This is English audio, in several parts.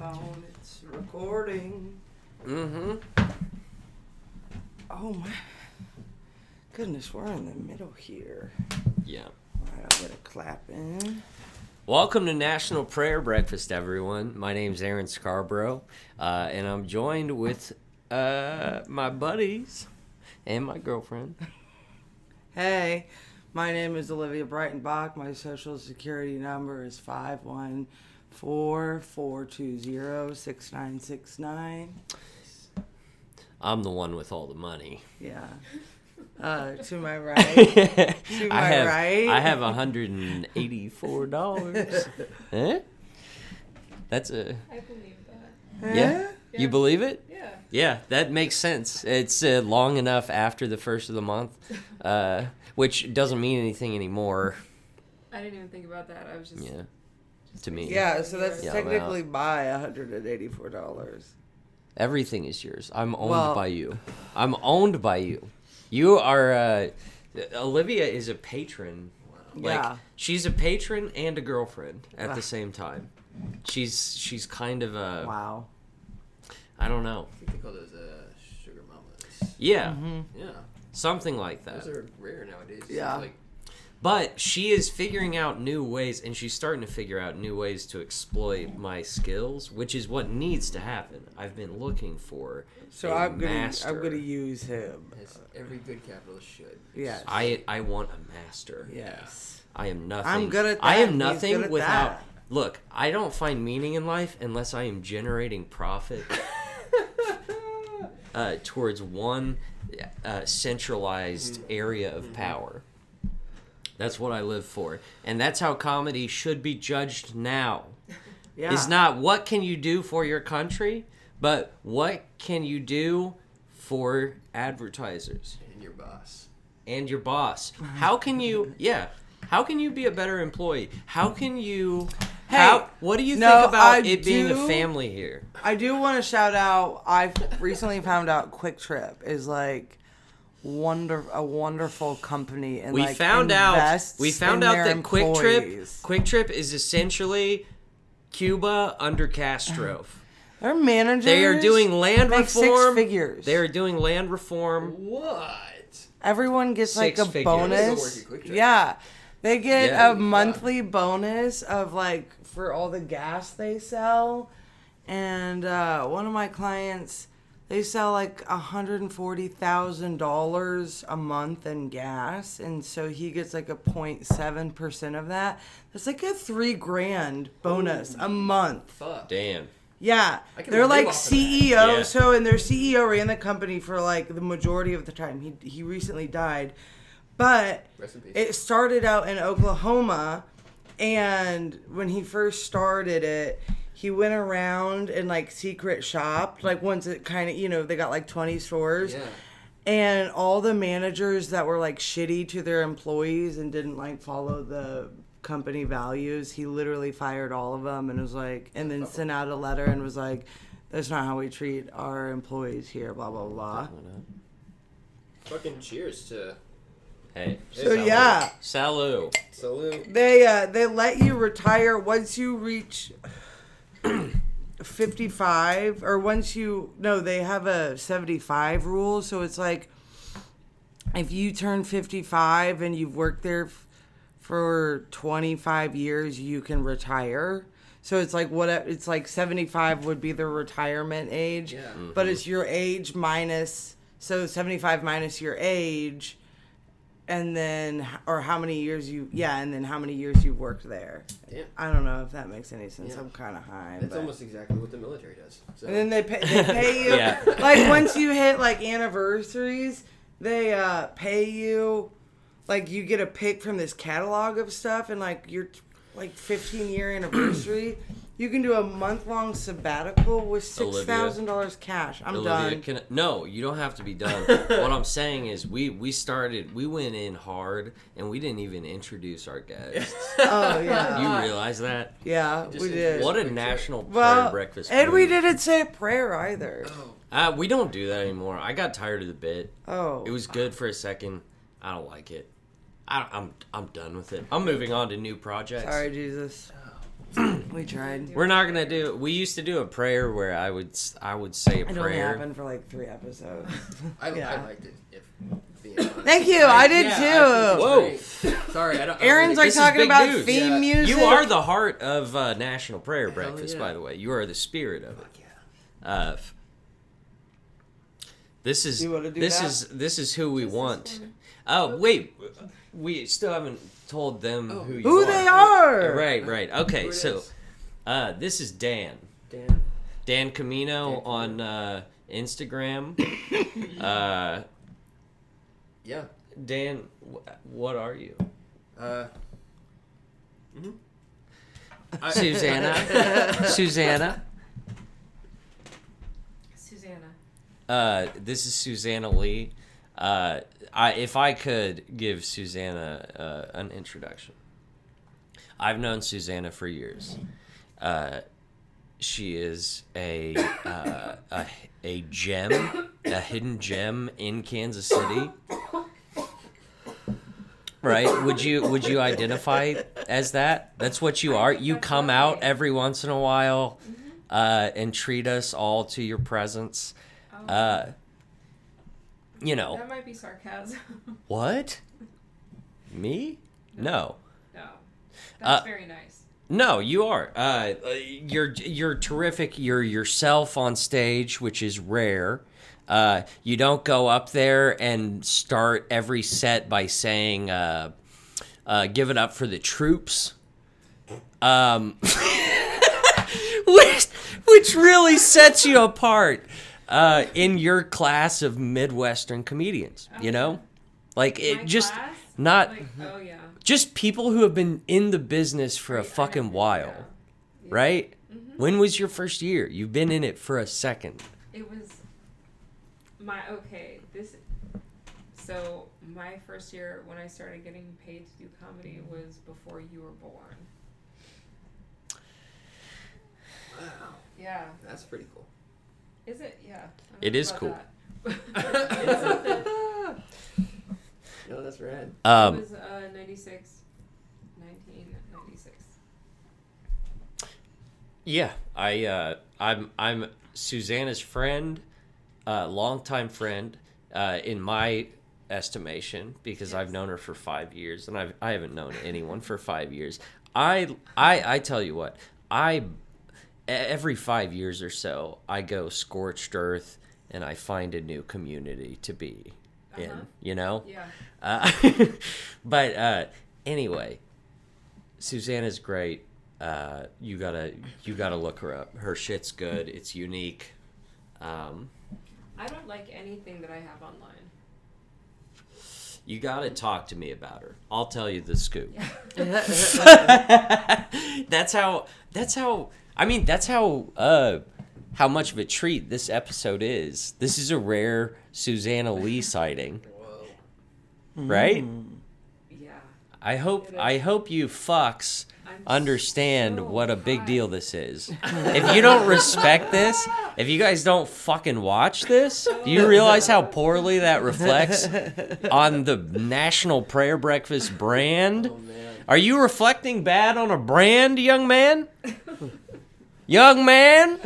phone. It's recording. Mm-hmm. Oh my goodness, we're in the middle here. Yeah. All right, I'll get a clap in. Welcome to National Prayer Breakfast, everyone. My name's Aaron Scarborough, uh, and I'm joined with uh, my buddies and my girlfriend. Hey, my name is Olivia Breitenbach. My social security number is five one four four two zero six nine six nine. I'm the one with all the money. Yeah. Uh, to my right. I my have right. I have $184. huh? That's a I believe that. yeah. You believe it? Yeah. Yeah, that makes sense. It's uh, long enough after the first of the month, uh, which doesn't mean anything anymore. I didn't even think about that. I was just. Yeah, to me. Yeah, so that's Yeah, technically my hundred and eighty four dollars. Everything is yours. I'm owned Well- by you. I'm owned by you. You are. Uh, Olivia is a patron. Like Yeah. she's a patron and a girlfriend at the same time. She's she's kind of a. Wow. I don't know. I think they call those uh, sugar mamas. Yeah, Yeah, something like that. those are rare nowadays. Yeah. like But she is figuring out new ways, and she's starting to figure out new ways to exploit my skills, which is what needs to happen. I've been looking for. So a I'm gonna master. I'm gonna use him. as every good capitalist should. Yes. I I want a master. Yes. I am nothing. I'm good at I am nothing good at without. that. Look, I don't find meaning in life unless I am generating profit uh, towards one uh, centralized area of power. That's what I live for, and that's how comedy should be judged now. Yeah. Is not what can you do for your country, but what can you do for advertisers And your boss. and your boss. How can you? Yeah. How can you be a better employee? How can you? Hey, how? What do you no, think about I it being do- a family here? I do want to shout out. I've recently found out QuikTrip is like wonder a wonderful company and We like found out. invests We found out their that QuikTrip. Quick Trip is essentially Cuba under Castro. Their managers. They are doing land make six reform. figures. They are doing land reform. What? Everyone gets like a figures. They go work bonus. at QuikTrip. Yeah. They get Yeah. a monthly bonus of like for all the gas they sell. And uh, one of my clients, they sell like $140,000 a month in gas. And so he gets like a 0.7% of that. That's like a three grand bonus a month. Fuck. Damn. Yeah, they're like off of that. CEO. Yeah. So, and their CEO ran the company for like the majority of the time. He he recently died, but Rest in peace. it started out in Oklahoma, and when he first started it, he went around and like secret shopped, like once it kind of you know they got like twenty stores. yeah. And all the managers that were like shitty to their employees and didn't like follow the company values, he literally fired all of them and was like, and then sent out a letter and was like, that's not how we treat our employees here, blah, blah, blah. Fucking cheers to Hey. So, yeah, Salut. salute. they, uh, they let you retire once you reach 55 or once you, no, they have a 75 rule. So it's like, if you turn 55 and you've worked there f- for 25 years, you can retire. So it's like what it's like 75 would be the retirement age, Yeah. but mm-hmm. it's your age minus so 75 minus your age and then or how many years you yeah, and then how many years you've worked there. Damn. I don't know if that makes any sense. Yeah. I'm kind of high. That's but- almost exactly what the military does. So. and then they pay, they pay you Yeah. like once you hit like anniversaries, they uh pay you like you get a pick from this catalog of stuff and like your like 15 year anniversary, you can do a month long sabbatical with six thousand dollars cash. I'm Olivia, done. Can, no, you don't have to be done. what I'm saying is, we we started, we went in hard, and we didn't even introduce our guests. Oh yeah, you realize that? yeah, Just we did. What a national prayer well, breakfast. and we didn't say a prayer either. oh, Uh, we don't do that anymore. I got tired of the bit. Oh, It was good for a second. I don't like it. I, I'm I'm done with it. I'm moving on to new projects. sorry, Jesus. We tried. We're not gonna do. We used to do a prayer where I would I would say a It only prayer. happened for like three episodes. I, Yeah. I liked it. If. Thank you. I did yeah, too. I Whoa. think it's great. Sorry, I don't. I don't Aaron's like talking about news. theme Yeah. music. You are the heart of uh, National Prayer Breakfast, yeah. by the way. You are the spirit of it. Fuck yeah. Uh, this is You wanna do this that? is this is who we This want. for me. Oh wait, we still haven't told them Oh. who you Who are. they are. Right, right. Okay, so uh, this is Dan. Dan. Dan Camino Dan on uh, Instagram. uh, Yeah. Dan, wh- what are you? Uh. mhm. I- Susanna. Susanna. Susanna. Uh, this is Susanna Lee. Uh, I, if I could give Susanna uh, an introduction, I've known Susanna for years. Uh, she is a, uh, a a gem, a hidden gem in Kansas City. Right? Would you would you identify as that? That's what you are. You come out every once in a while uh, and treat us all to your presence. Uh, you know that might be sarcasm. what? Me? No. no, that's Uh, very nice. No, you are. Uh, uh, you're you're terrific. You're yourself on stage, which is rare. Uh, you don't go up there and start every set by saying, uh, uh, "Give it up for the troops," um, which which really sets you apart uh, in your class of Midwestern comedians. You know, like it My just class? not Like, oh yeah. just people who have been in the business for a fucking while, yeah. Yeah. right? Mhm. When was your first year? You've been in it for a second. It was my okay. This so my first year when I started getting paid to do comedy was before you were born. Wow. Yeah, That's pretty cool. Is it? Yeah, I don't It know is about cool. that. No, that's rad. it Um, was uh, 96, 1996. yeah, I uh, I'm I'm Susanna's friend, uh, longtime friend, uh, in my estimation because I've known her for five years and I've I haven't known anyone for five years. I I I tell you what I every five years or so I go scorched earth and I find a new community to be in. Uh-huh. You know. Yeah. Uh, but uh, anyway, Susanna's great. Uh, you gotta you gotta look her up. Her shit's good. It's unique. Um, I don't like anything that I have online. you gotta talk to me about her. I'll tell you the scoop. Yeah. that's how. That's how. I mean, that's how. Uh, how much of a treat this episode is. This is a rare Susanna Lee sighting, Whoa. right? yeah. I hope. I hope you fucks understand so what a big high. deal this is. if you don't respect this, if you guys don't fucking watch this, do you realize how poorly that reflects on the National Prayer Breakfast brand? Oh. Are you reflecting bad on a brand, young man? young man?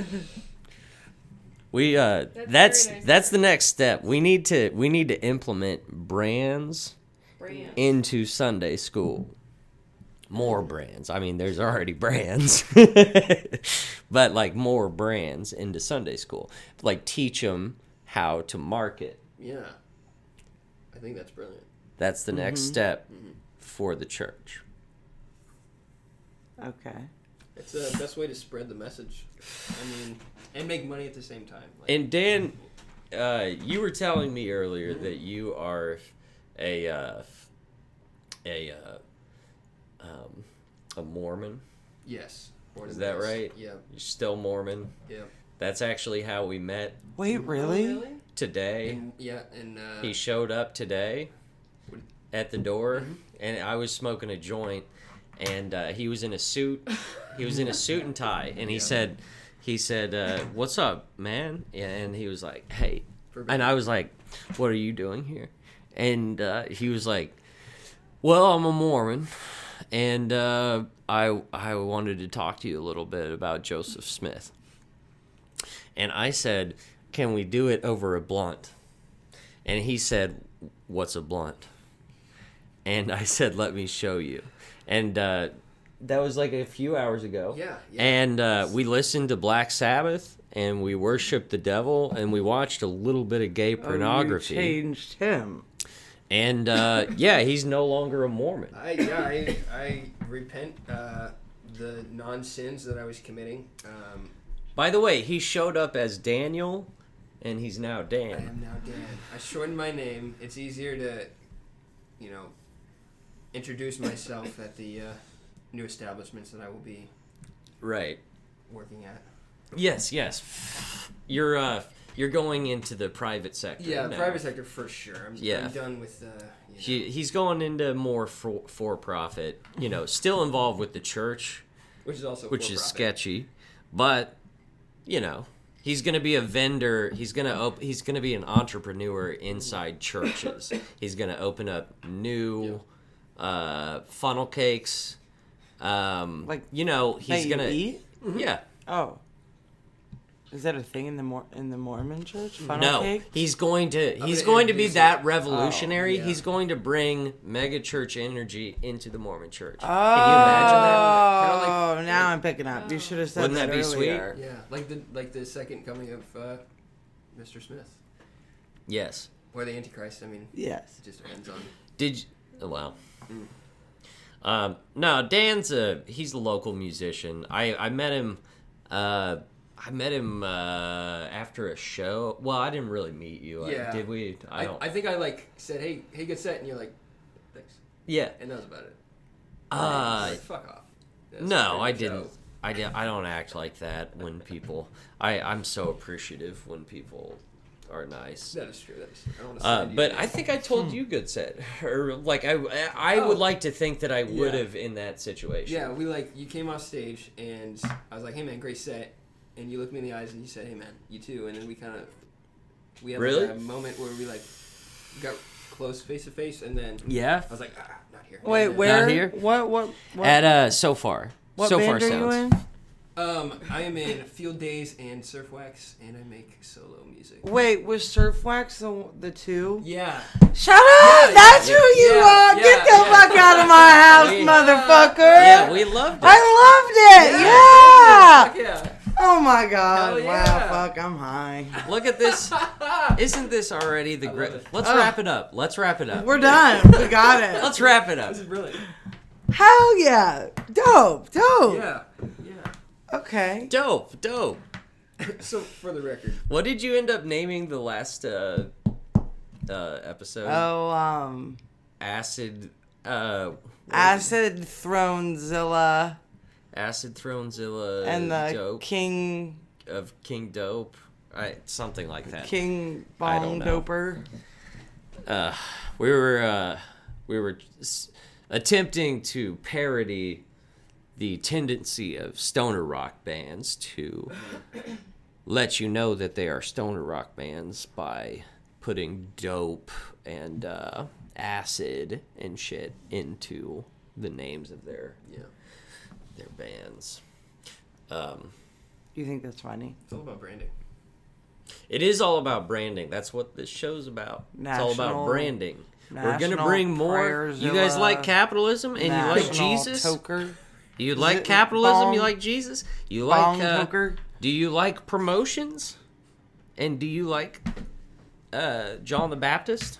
We uh That's that's nice. that's the next step. We need to we need to implement brands Brand. into Sunday school. More brands. I mean, there's already brands, but like more brands into Sunday school. Like teach them how to market. Yeah. I think that's brilliant. That's the next Mhm. step Mhm. for the church. Okay. It's the best way to spread the message. I mean, and make money at the same time. Like, And Dan, uh, you were telling me earlier that you are a uh, a uh, um, a Mormon. yes. Born Is that raised. right? Yeah. You're still Mormon. Yeah. That's actually how we met Wait, Oh, really? today. And, yeah. And uh, He showed up today at the door, Mhm. and I was smoking a joint, and uh, he was in a suit. He was in a suit and tie, and he Yeah. said, "He said, uh, what's up, man?" And he was like, "Hey," and I was like, "What are you doing here?" And uh, he was like, "Well, I'm a Mormon." and uh, I I wanted to talk to you a little bit about Joseph Smith. And I said, "Can we do it over a blunt?" And he said, "What's a blunt?" And I said, "Let me show you." And uh, that was like a few hours ago. Yeah, yeah. And uh, we listened to Black Sabbath, and we worshiped the devil, and we watched a little bit of gay Oh, pornography. changed him. and uh, yeah, he's no longer a Mormon. I yeah, I, I repent uh, the non sins that I was committing. Um, By the way, he showed up as Daniel, and he's now Dan. I am now Dan. I shortened my name. It's easier to, you know, introduce myself at the uh, new establishments that I will be Right. working at. Yes, yes. You're uh, you're going into the private sector. Yeah, now. private sector for sure. I'm, Yeah. I'm done with. Uh, you know, He, he's going into more for for profit. You know, still involved with the church, which is also which is for-profit. sketchy, but you know, he's going to be a vendor. He's going to op- he's going to be an entrepreneur inside churches. he's going to open up new uh, funnel cakes. Um, Like, you know, he's That going to eat? yeah. Oh. Is that a thing in the Mor- in the Mormon church? Funnel No, cake? he's going to he's gonna going to be that revolutionary. Oh, yeah. He's going to bring mega church energy into the Mormon church. Oh, Can you imagine that? Kinda like- now I'm picking up. You should have said Wouldn't that be sweet? earlier. Yeah, like the like the second coming of uh, Mr. Smith Yes. or the Antichrist. I mean, Yes. it just depends on. Did you, oh, well. Mm. Um, no, Dan's a he's a local musician. I I met him. Uh, I met him uh, after a show. Well, I didn't really meet you. I- Yeah. did we? I I, don't. I think I like said, "Hey, hey, good set," and you're like, "Thanks," yeah. and that was about it. Uh, Like, fuck off. That's no, I didn't. how- I, I don't act like that when people. I I'm so appreciative when people are nice. That is true. That is true. I don't want to Uh, but I think I told you good set, or like I I would Oh. like to think that I would Yeah. have in that situation. Yeah, we like you came off stage and I was like, "Hey man, great set," and you looked me in the eyes and you said, "Hey man, you too," and then we kind of we had Really? like a moment where we like got close face to face, and then Yeah. I was like, "Ah, not here." Wait, And, where? here? What? What? What? At uh, so far, what so band far are you sounds. in? Um, I am in Field Days and Surf Wax, and I make solo music. Wait, was Surf Wax the, the two? Yeah, Shut up! Yeah, That's yeah, who you yeah, are! yeah, Get the yeah. fuck out of my house, We- motherfucker! Yeah, we loved it. I loved it! Yeah! Fuck yeah. Oh my god! Hell Wow, fuck, I'm high. Look at this. Isn't this already the great? Let's Ugh. wrap it up. Let's wrap it up. We're done. We got it. Let's wrap it up. This is brilliant. Hell yeah! Dope, dope. Yeah, yeah. Okay. Dope, dope. So for the record, What did you end up naming the last uh, uh, episode? Oh, um, Acid. Uh, Acid Thronezilla it? Acid Thronezilla. and the dope King of King Dope. I, something like that. King I Bong. Doper. uh, we were uh, we were attempting to parody the tendency of stoner rock bands to let you know that they are stoner rock bands by putting dope and uh, acid and shit into the names of their yeah, their bands. Um, You think that's funny? it's all about branding. It is all about branding. That's what this show's about. it's all about branding. We're gonna bring more. You guys like capitalism and you like Jesus. Toker. You like it capitalism. You like Jesus. You Bong like. Uh, do you like promotions? And do you like uh, John the Baptist?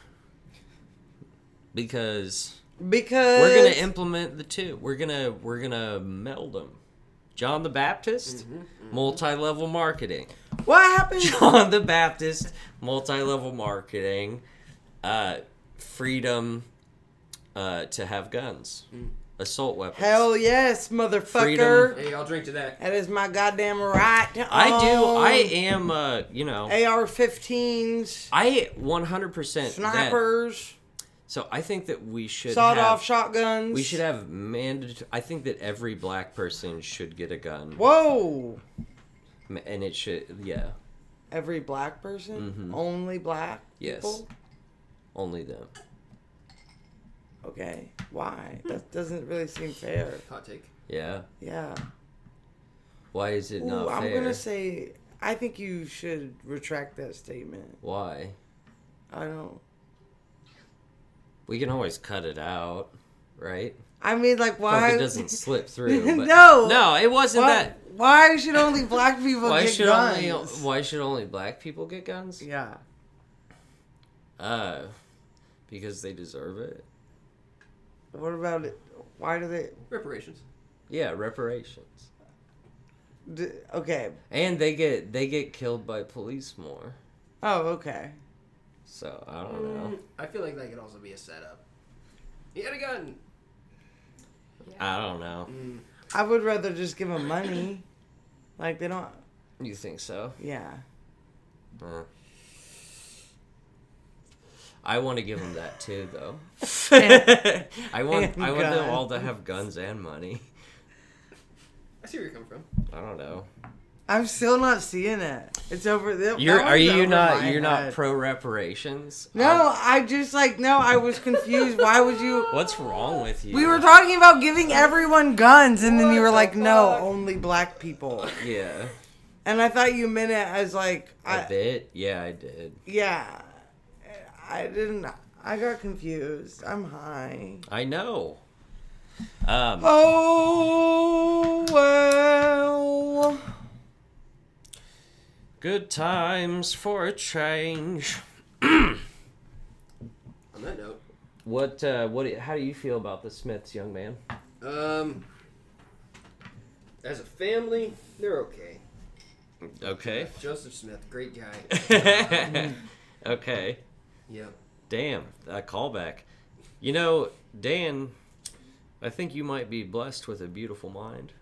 Because Because we're gonna implement the two. We're gonna we're gonna meld them. John the Baptist, multi-level marketing. what happened? John the Baptist, multi-level marketing, uh, freedom uh, to have guns, assault weapons. Hell yes, motherfucker. Freedom. Hey, I'll drink to that. That is my goddamn right. To I do. I am. Uh, you know. AR-15s, I 100% that. snipers, So I think that we should sawed-off have, shotguns. We should have mandatory. I think that every black person should get a gun, Whoa! and it should. Yeah, Every black person, Mhm. only black Yes. people. only them. Okay, why? That doesn't really seem fair. Hot take. Yeah. Yeah. Why is it Ooh, not I'm gonna say I think you should retract that statement. Why? I don't. We can always cut it out, right? I mean, like, Hope why? it doesn't slip through. But No. no, it wasn't why, that. why should only black people Why get should guns? only Why should only black people get guns? Yeah. Uh, because they deserve it. What about it? Why do they? Reparations. Yeah, reparations. D- okay. And they get they get killed by police more. Oh, okay. So I don't know. Mm, I feel like that could also be a setup. He had a gun. I don't know. Mm. I would rather just give them money. Like they don't. You think so? Yeah. Uh. I want to give them that too, though. I want I want them all to have guns and money. I see where you're coming from. I don't know. I'm still not seeing it. It's over there. You're are you over not you're not pro reparations? No, I just like no. I was confused. Why would you? What's wrong with you? We were talking about giving everyone guns, and then you were What like, the "No, only black people." Yeah. And I thought you meant it as like, A I, bit? Yeah, I did. yeah. I didn't. I got confused. I'm high. I know. Um Oh well. good times for a change. On that note, What uh what how do you feel about the Smiths, young man? um, as a family, they're okay. Okay. Joseph Smith, great guy. okay. Yep. Damn, a callback. You know, Dan, I think you might be blessed with a beautiful mind.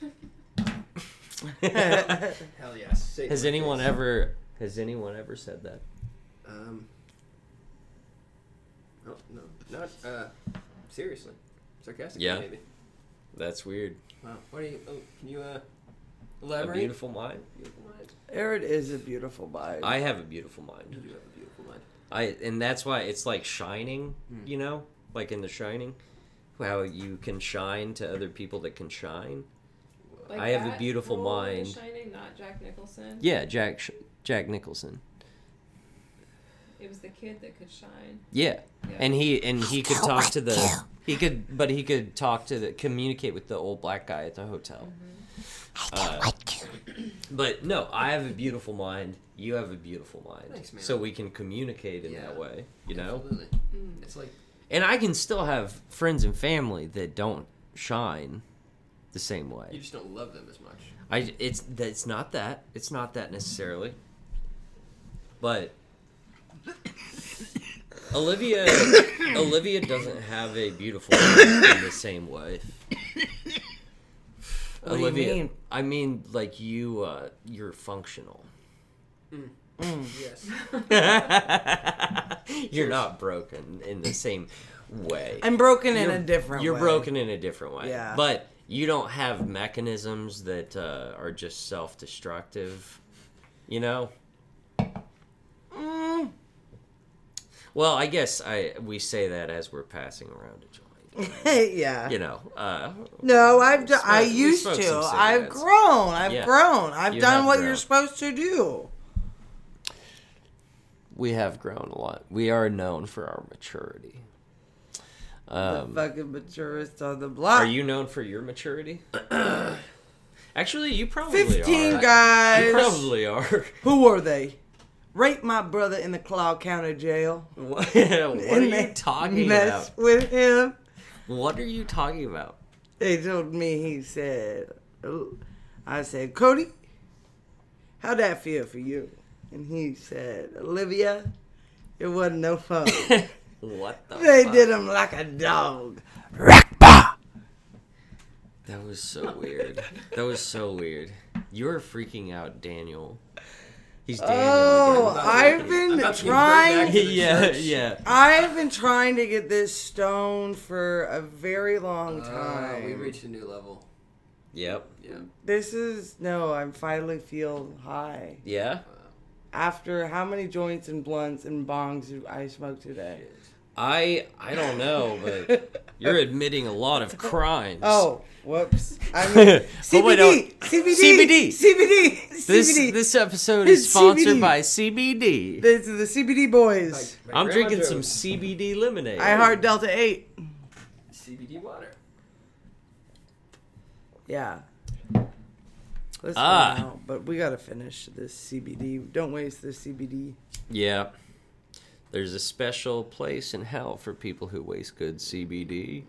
Hell yes. Say has anyone face. ever has anyone ever said that? Um. No, no, not uh. Seriously, sarcastic. Yeah. Maybe. That's weird. Wow. What are you? Oh, can you uh A beautiful mind. Beautiful mind. Aaron is a beautiful mind. I have a beautiful You do have a beautiful mind. I and that's why it's like shining, Hmm. you know, like in The Shining, how you can shine to other people that can shine. Like I have a beautiful role The mind. Shining, not Jack Nicholson. Yeah, Jack Jack Nicholson. It was the kid that could shine. Yeah, Yeah. and he and he could talk to the he could but he could talk to the communicate with the old black guy at the hotel. Uh, but no, I have a beautiful mind. You have a beautiful mind. Thanks, man. So we can communicate in that way, you know. Absolutely. Mm. It's like And I can still have friends and family that don't shine the same way. you just don't love them as much. I it's it's not that it's not that necessarily, but Olivia Olivia doesn't have a beautiful mind in the same way. What do you Olivia, mean? I mean like you uh, you're functional. Yes. you're not broken in the same way. I'm broken in You're- a different You're way. broken in a different way. Yeah. But you don't have mechanisms that uh, are just self destructive. You know? Mm. Well, I guess I we say that as we're passing around each joint. yeah. You know. Uh, No, I've done. I used to. I've grown. I've Yeah. grown. I've You done what grown. you're supposed to do. we have grown a lot. We are known for our maturity. Um, the fucking maturest on the block. are you known for your maturity? Actually, you probably Fifteen are. guys. You probably are. Who are they? Rape my brother in the Cloud County jail. what, what are you they talking mess about? with him. What are you talking about? They told me he said, I said, Cody, how'd that feel for you? And he said, Olivia, it wasn't no fun. What the? they fuck? did him like a dog. That was so weird. that was so weird. You're freaking out, Daniel. He's Daniel. Oh, again. I've been I'm to trying. to yeah, church. yeah. I've been trying to get this stone for a very long Uh, time. we reached a new level. Yep. Yeah. This is no. I'm finally feel high Yeah. after how many joints and blunts and bongs do I smoked today? I I don't know, but you're admitting a lot of crimes. Oh, whoops. I mean, Oh, wait, no. CBD, CBD, CBD. CBD, this CBD. this episode is It's sponsored CBD. by CBD. This is the CBD boys. Like, my I'm grandma drinking some drove CBD lemonade. I heart Delta 8. CBD water. Yeah. Let's Ah. go now, but we gotta finish this CBD. Don't waste the CBD. Yeah. There's a special place in hell for people who waste good CBD.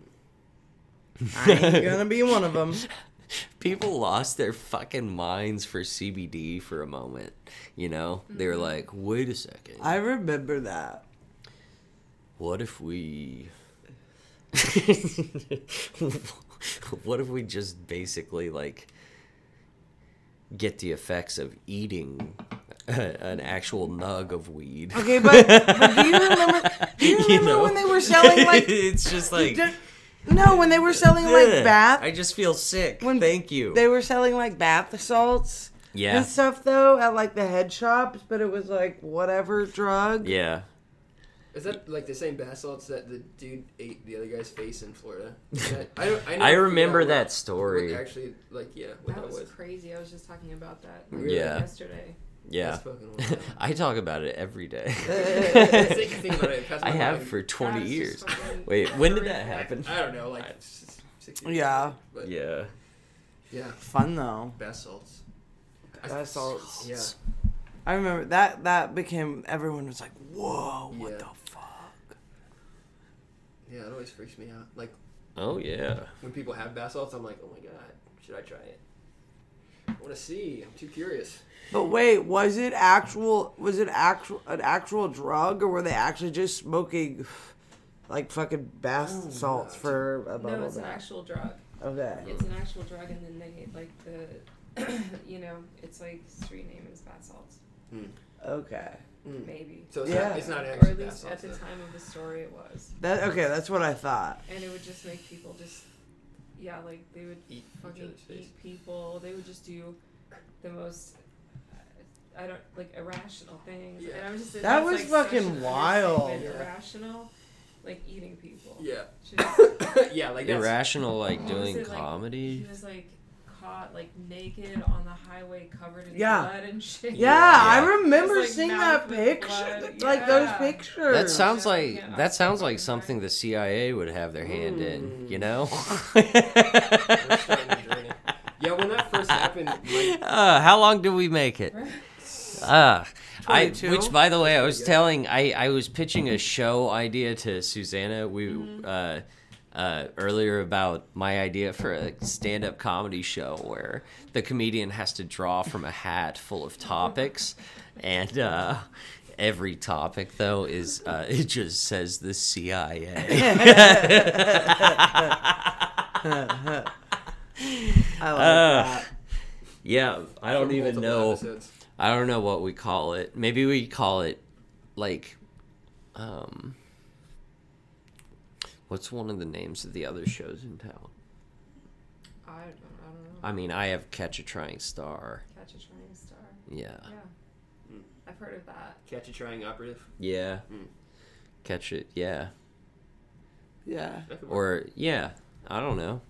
I ain't gonna be one of them. People lost their fucking minds for CBD for a moment. You know? They were mm-hmm. like, wait a second. I remember that. What if we. what if we just basically, like, get the effects of eating an actual nug of weed? Okay, but, but do you remember? Do you remember know? when they were selling like? it's just like. d- no, when they were selling like bath. I just feel sick. When Thank you. They were selling like bath salts yeah. and stuff though at like the head shops, but it was like whatever drug. Yeah. Is that like the same bath salts that the dude ate the other guy's face in Florida? That- I, don't, I, I remember out what- that story. Actually, like, yeah, what That that, was was. crazy. I was just talking about that Really? Yeah. yesterday. Yeah. That's wild. I talk about it every day. Think- think about it, it passed I have for 20 That is years. Wait, when did that happen? I don't know, like I- s- six years. Yeah. But Yeah. yeah, Fun though. bath salts. I- Bath salts. Yeah. I remember that. That became everyone was like, "Whoa, what Yeah. the fuck." Yeah, it always freaks me out. Like Oh, yeah. when people have bath salts, I'm like, oh my god, should I try it? I want to see. I'm too curious. But wait, was it actual? Was it actual an actual drug, or were they actually just smoking like fucking bath Oh, salts no. for a bubble No, it's an actual drug. Okay. It's an actual drug, and then they like the, you know, it's like street name is bath salts, Okay. Mm. maybe. So it's Yeah. not. It's not or actually at bath least salts. at the then. time of the story, it was. That okay. That's what I thought. And it would just make people just, yeah, like they would Eat fucking other's face. eat people. They would just do the most. I don't like irrational things, Yeah. and I was just That was like, fucking wild. Yeah. Irrational, like eating people. Yeah. Just, yeah, like Irrational, like doing it, like, comedy. He was like caught like naked on the highway, covered in Yeah. blood and shit. Yeah, I remember like, seeing that picture, blood. like those pictures. That sounds Yeah, like that sounds like something the CIA would have their hand in, Mm. you know? I'm starting to join it. Yeah, when that first happened, like, uh, how long did we make it? Uh, I, which, by the way, I was telling, I, I was pitching a show idea to Susanna. We uh, uh, earlier about my idea for a stand-up comedy show where the comedian has to draw from a hat full of topics, and uh, every topic though is uh, it just says the CIA. I like Uh, that. yeah, I don't even know. episodes. I don't know what we call it. Maybe we call it like um what's one of the names of the other shows in town? I don't, I don't know. I mean, I have Catch a Trying Star. Catch a Trying Star. Yeah. Yeah, Mm. I've heard of that. Catch a trying operative. Yeah. Mm. Catch it. Yeah. Yeah. That could work. Or yeah, I don't know.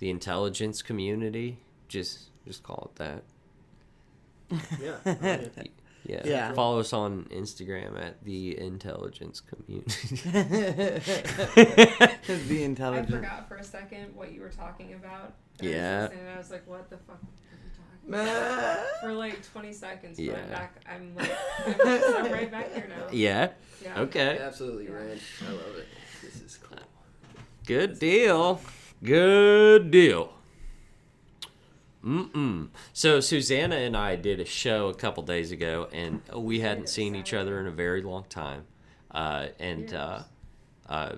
The intelligence community, just just call it that. yeah. I like it. Yeah. Yeah. Follow us on Instagram at the intelligence community. the intelligence. I forgot for a second what you were talking about. Yeah. I was, and I was like, what the fuck are you talking about? For like 20 seconds, but I'm back. I'm like, I'm, just, I'm right back here now. yeah. Yeah. Okay. Absolutely, Yeah. Rand. I love it. This is cool. Good deal. Good deal. Mm-mm. So Susanna and I did a show a couple days ago, and we hadn't seen each other in a very long time. Uh, and uh, uh,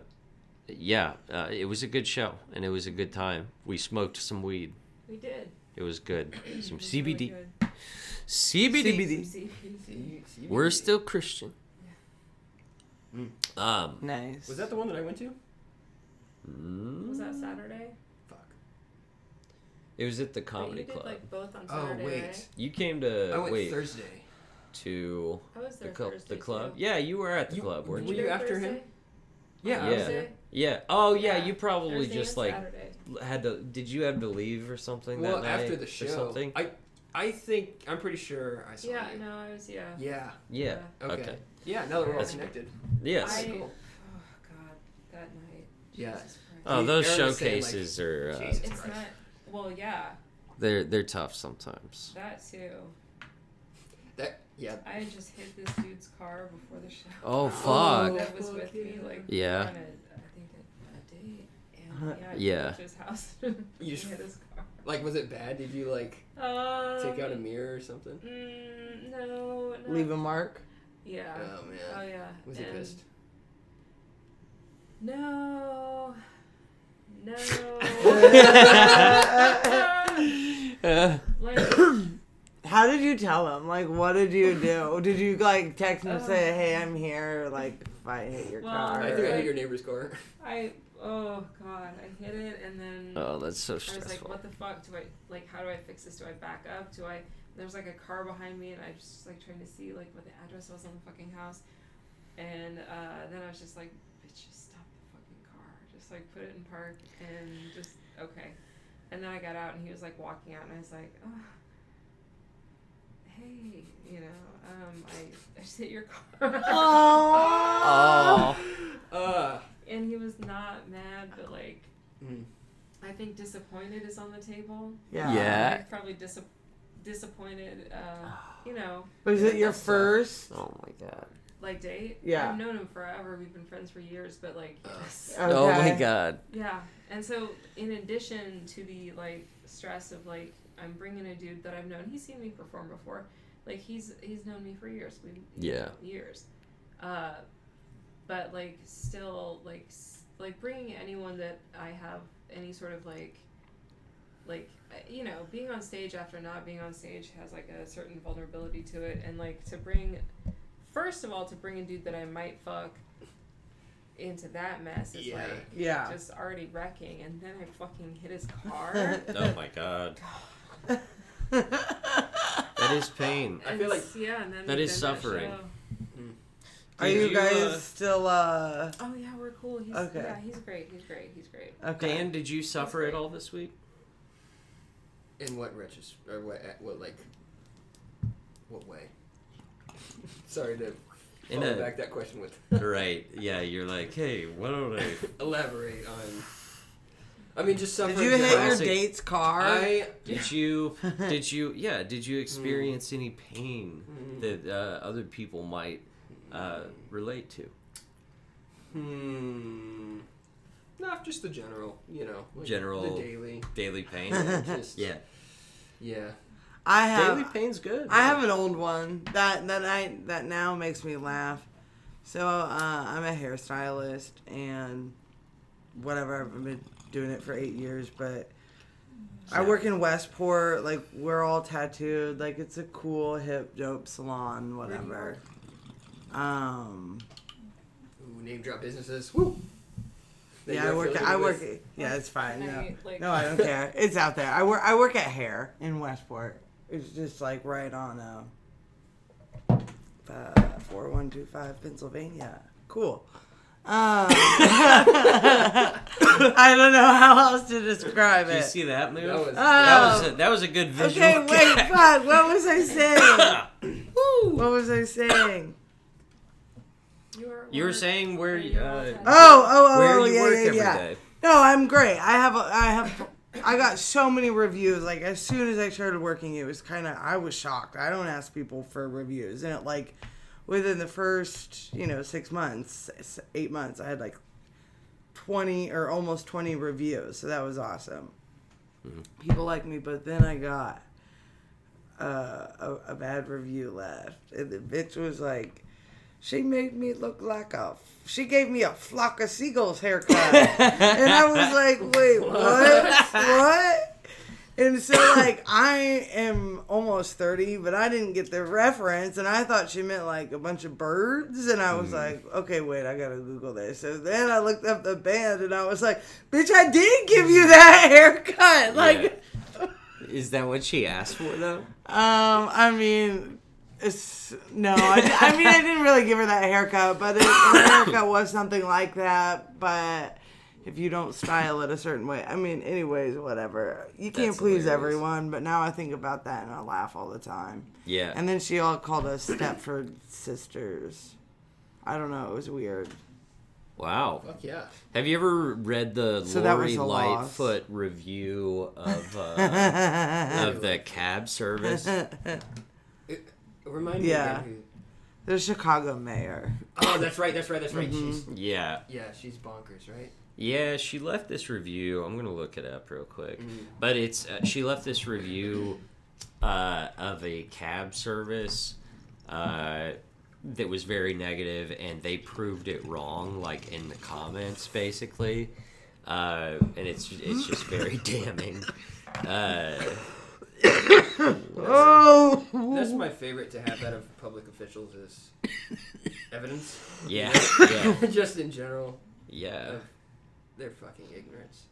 yeah, uh, it was a good show, and it was a good time. We smoked some weed. We did. It was good. Some It was really CBD. good. CBD. CBD. CBD. See- see We're still Christian. Mm. Um. nice. Was that the one that I went to? Was that Saturday? Fuck. It was at the But comedy you did club. like both on Oh wait. right? you came to I went wait. Thursday. to I was the, there cl- Thursday the club. too. Yeah, you were at the You- club, weren't were you? you there after him? Yeah, Yeah. Thursday? Yeah. Oh yeah, Yeah. you probably Thursday just like Saturday. had to. Did you have to leave or something Well, that night after the or show, something? I I think I'm pretty sure I saw Yeah, you. no, I was yeah. Yeah. yeah. Okay. Okay. Yeah. Now that we're all That's- connected. Yes. I, Cool. Oh god, that night. Yeah. Jesus Christ. oh, those you're on like, showcases are. Uh, Jesus It's Christ. not. Well, yeah, they're they're tough sometimes. that too. That yeah. I just hit this dude's car before the show. Oh Oh. fuck. that was with me, yeah. like Yeah. on a, I think a, a date, and yeah, I Yeah. his house. You you just- hit his car. Like, was it bad? Did you like Um, take out a mirror or something? Mm, no, no. Leave a mark. Yeah. Oh man. Oh yeah. Was he pissed? No. No. Uh, like, How did you tell him? Like, what did you do? Did you like text him and say, "Hey, I'm here"? Or, like, if I hit your Well, car. I think I hit your neighbor's car. I oh god, I hit it and then oh, that's so stressful. I was like, what the fuck? Do I like? How do I fix this? Do I back up? Do I? There's like a car behind me, and I was just like trying to see like what the address was on the fucking house, and uh, then I was just like, bitch, just stop the fucking car. Just like put it in park and just okay. And then I got out, and he was like walking out, and I was like, oh. Hey, you know, um, I, I just hit your car. Oh. Oh. Uh. and he was not mad, but like, mm. I think disappointed is on the table. Yeah. Yeah. Like, probably dis- disappointed. Uh, you know, Was it your That's tough. first? Oh my god. Like date. Yeah. I've known him forever. We've been friends for years, but like, yes. Okay. Oh my god. yeah. And so, in addition to the like stress of like, I'm bringing a dude that I've known. He's seen me perform before. Like he's he's known me for years. We Yeah. years. Uh, but like still like like bringing anyone that I have any sort of like like uh, you know being on stage after not being on stage has like a certain vulnerability to it and like to bring first of all to bring a dude that I might fuck into that mess is Yeah. like Yeah. just already wrecking and then I fucking hit his car. Oh my god. That is pain. I feel like- yeah, and then That is suffering. show. Are you, you, guys uh, still uh Oh yeah, we're cool. He's Okay. yeah, he's great. He's great. He's great. okay? Dan, did you suffer at all this week? In what retrospect? Or what? at What like? What way? Sorry to In follow a back that question with right. Yeah, you're like, hey, why don't I? elaborate on. I mean, just suffering. Did you hit your Classic. date's car? I Did you? Did you? Yeah. Did you experience any pain Hmm. that uh, other people might uh, relate to? Hmm. Not just the general, you know. like General- The daily. Daily pain. Just, yeah. Yeah. I have Daily pain's good. I have an old one that that I that now makes me laugh. So uh, I'm a hairstylist and whatever. I've been doing it for eight years, but I work in Westport. Like we're all tattooed. Like it's a cool, hip, dope salon. Where do you Whatever. Um. Ooh, name drop businesses. Woo. That Yeah, you're I work. affiliated I work. with? Yeah, it's fine. No, I, like- no, I don't care. It's out there. I work. I work at Hair in Westport. It's just like right on uh, uh four one two five Pennsylvania. Cool. Um, I don't know how else to describe it. Did you see that move? That was- that was a, that was a good visual. Okay, wait, fuck. What was I saying? what was I saying? You were, You were were- saying where? you're Uh. Oh, oh, oh, where oh, you yeah, work yeah, every yeah. day. No, I'm great. I have, a, I have, I got so many reviews. Like as soon as I started working, it was kind of, I was shocked. I don't ask people for reviews, and it like within the first, you know, six months, eight months, I had like twenty or almost twenty reviews. So that was awesome. People like me, but then I got uh, a, a bad review left, and the bitch was like. She made me look like a. She gave me a flock of seagulls haircut, and I was like, "Wait, what? what?" And so, like, I am almost thirty, but I didn't get the reference, and I thought she meant like a bunch of birds, and I was like, "Okay, wait, I gotta Google this." So then I looked up the band, and I was like, "Bitch, I did give you that haircut!" Like, Is that what she asked for though? um, I mean, It's, no, I, I mean I didn't really give her that haircut, but it, her haircut was something like that. But if you don't style it a certain way, I mean, anyways, whatever. You can't That's please hilarious. everyone. But now I think about that and I laugh all the time. Yeah. And then she all called us Stepford sisters. I don't know. It was weird. wow. Fuck yeah. Have you ever read the So Lori was a loss. Lightfoot review of uh, of the cab service? Remind me Yeah. again The Chicago mayor. Oh, that's right. That's right. That's right. Mm-hmm. She's Yeah. yeah. She's bonkers, right? Yeah, she left this review. I'm gonna look it up real quick, Mm-hmm. but it's uh, she left this review uh, of a cab service uh, that was very negative, and they proved it wrong, like in the comments, basically. Uh, and it's it's just very damning. Oh. That's my favorite to have out of public officials is evidence. yeah, yeah, Just in general, yeah. of their fucking ignorance.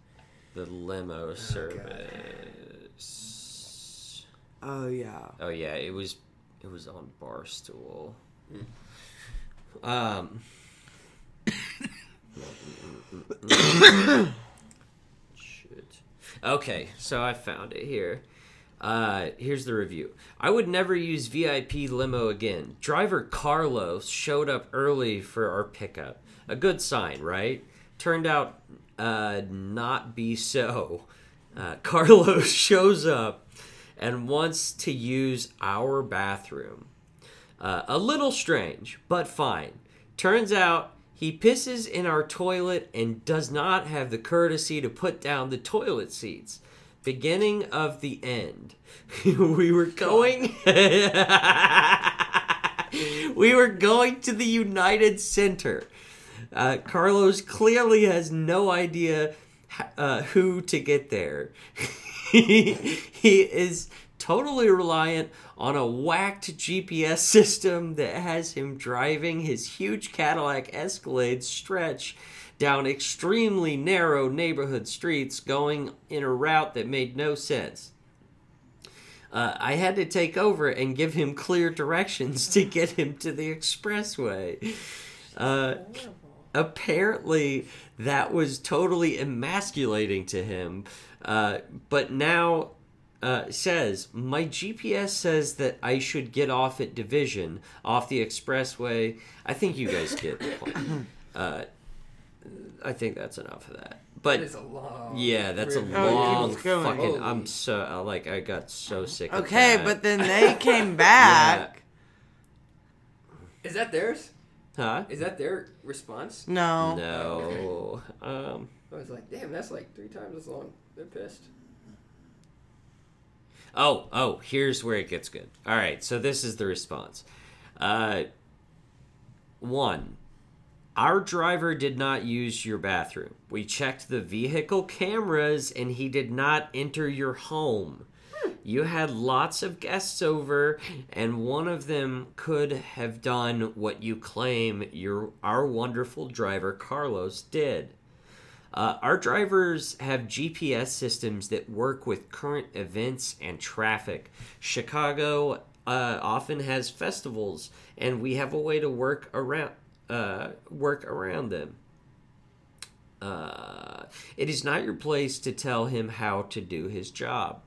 The limo God. service. Oh yeah. Oh yeah, it was it was on Barstool. Um Shit. Okay, so I found it here. Uh, here's the review. I would never use VIP limo again. Driver Carlos showed up early for our pickup. A good sign, right? Turned out uh, not be so. Uh, Carlos shows up and wants to use our bathroom. Uh, a little strange, but fine. Turns out he pisses in our toilet and does not have the courtesy to put down the toilet seats. Beginning of the end. we were going. we were going to the United Center. Uh, Carlos clearly has no idea uh, who to get there. he, he is totally reliant on a whacked GPS system that has him driving his huge Cadillac Escalade stretch down extremely narrow neighborhood streets going in a route that made no sense. Uh, I had to take over and give him clear directions to get him to the expressway. Uh, apparently that was totally emasculating to him uh, but now uh, says my gps says that i should get off at division off the expressway i think you guys get the point uh, i think that's enough of that but That is a long. yeah that's a review. Oh, long keeps going. fucking i'm so uh, like i got so sick of Okay, that. but then they came back. Is that theirs? huh Is that their response? No. no um I was like, damn, that's like three times as long. They're pissed. Oh, oh, here's where it gets good. All right, so this is the response. Uh, one, our driver did not use your bathroom. We checked the vehicle cameras and he did not enter your home. You had lots of guests over, and one of them could have done what you claim your our wonderful driver Carlos did. Uh, our drivers have GPS systems that work with current events and traffic. Chicago uh, often has festivals, and we have a way to work around uh, work around them. Uh, it is not your place to tell him how to do his job.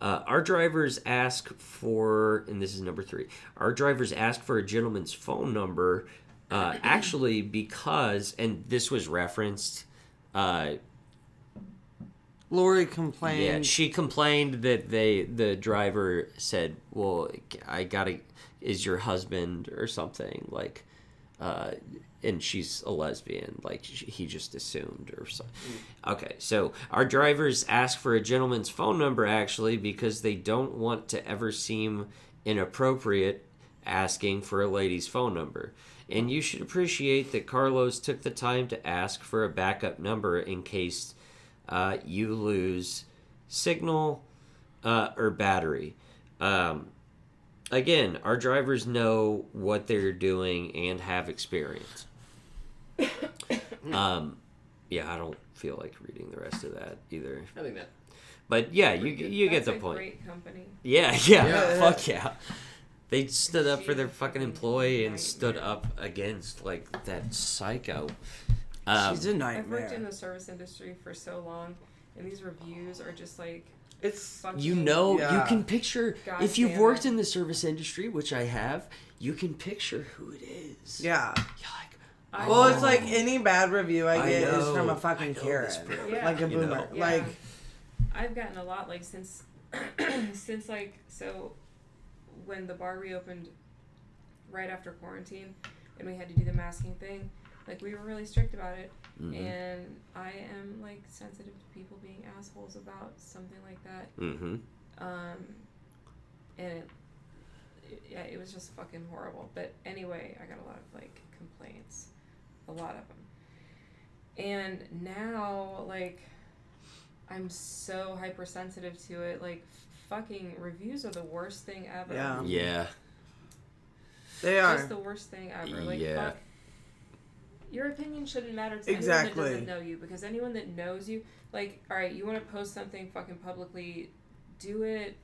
Uh, our drivers ask for, and this is number three. Our drivers ask for a gentleman's phone number, uh, actually because, and this was referenced. Uh, Lori yeah, complained. she complained that they the driver said, "Well, I gotta is your husband or something like." Uh, and she's a lesbian, like he just assumed or so. Okay, so our drivers ask for a gentleman's phone number actually because they don't want to ever seem inappropriate asking for a lady's phone number. And you should appreciate that Carlos took the time to ask for a backup number in case uh, you lose signal uh, or battery. Um, again, our drivers know what they're doing and have experience. um, yeah, I don't feel like reading the rest of that either. I think that. But yeah, you you get the a point. Great company. Yeah, yeah, Yeah. fuck yeah. They stood up for their fucking fucking employee and stood up against like that psycho. Um, She's a I've worked in the service industry for so long, and these reviews are just like It's fucking. you know, you can picture God if you've worked it. in the service industry, which I have. You can picture who it is. yeah. You're like, I oh. Well, it's Oh. like any bad review I I get is from a fucking know Karen. Yeah. like a You know? boomer. Yeah. Like I've gotten a lot like since since like so when the bar reopened right after quarantine and we had to do the masking thing like we were really strict about it mhm, and I am like sensitive to people being assholes about something like that mhm. um and it, it yeah it was just fucking horrible but anyway I got a lot of like complaints a lot of them and now like I'm so hypersensitive to it like fucking reviews are the worst thing ever Yeah. Yeah. they are. just the worst thing ever like Yeah. fuck your opinion shouldn't matter to Exactly. anyone that doesn't know you because anyone that knows you like all right you want to post something fucking publicly do it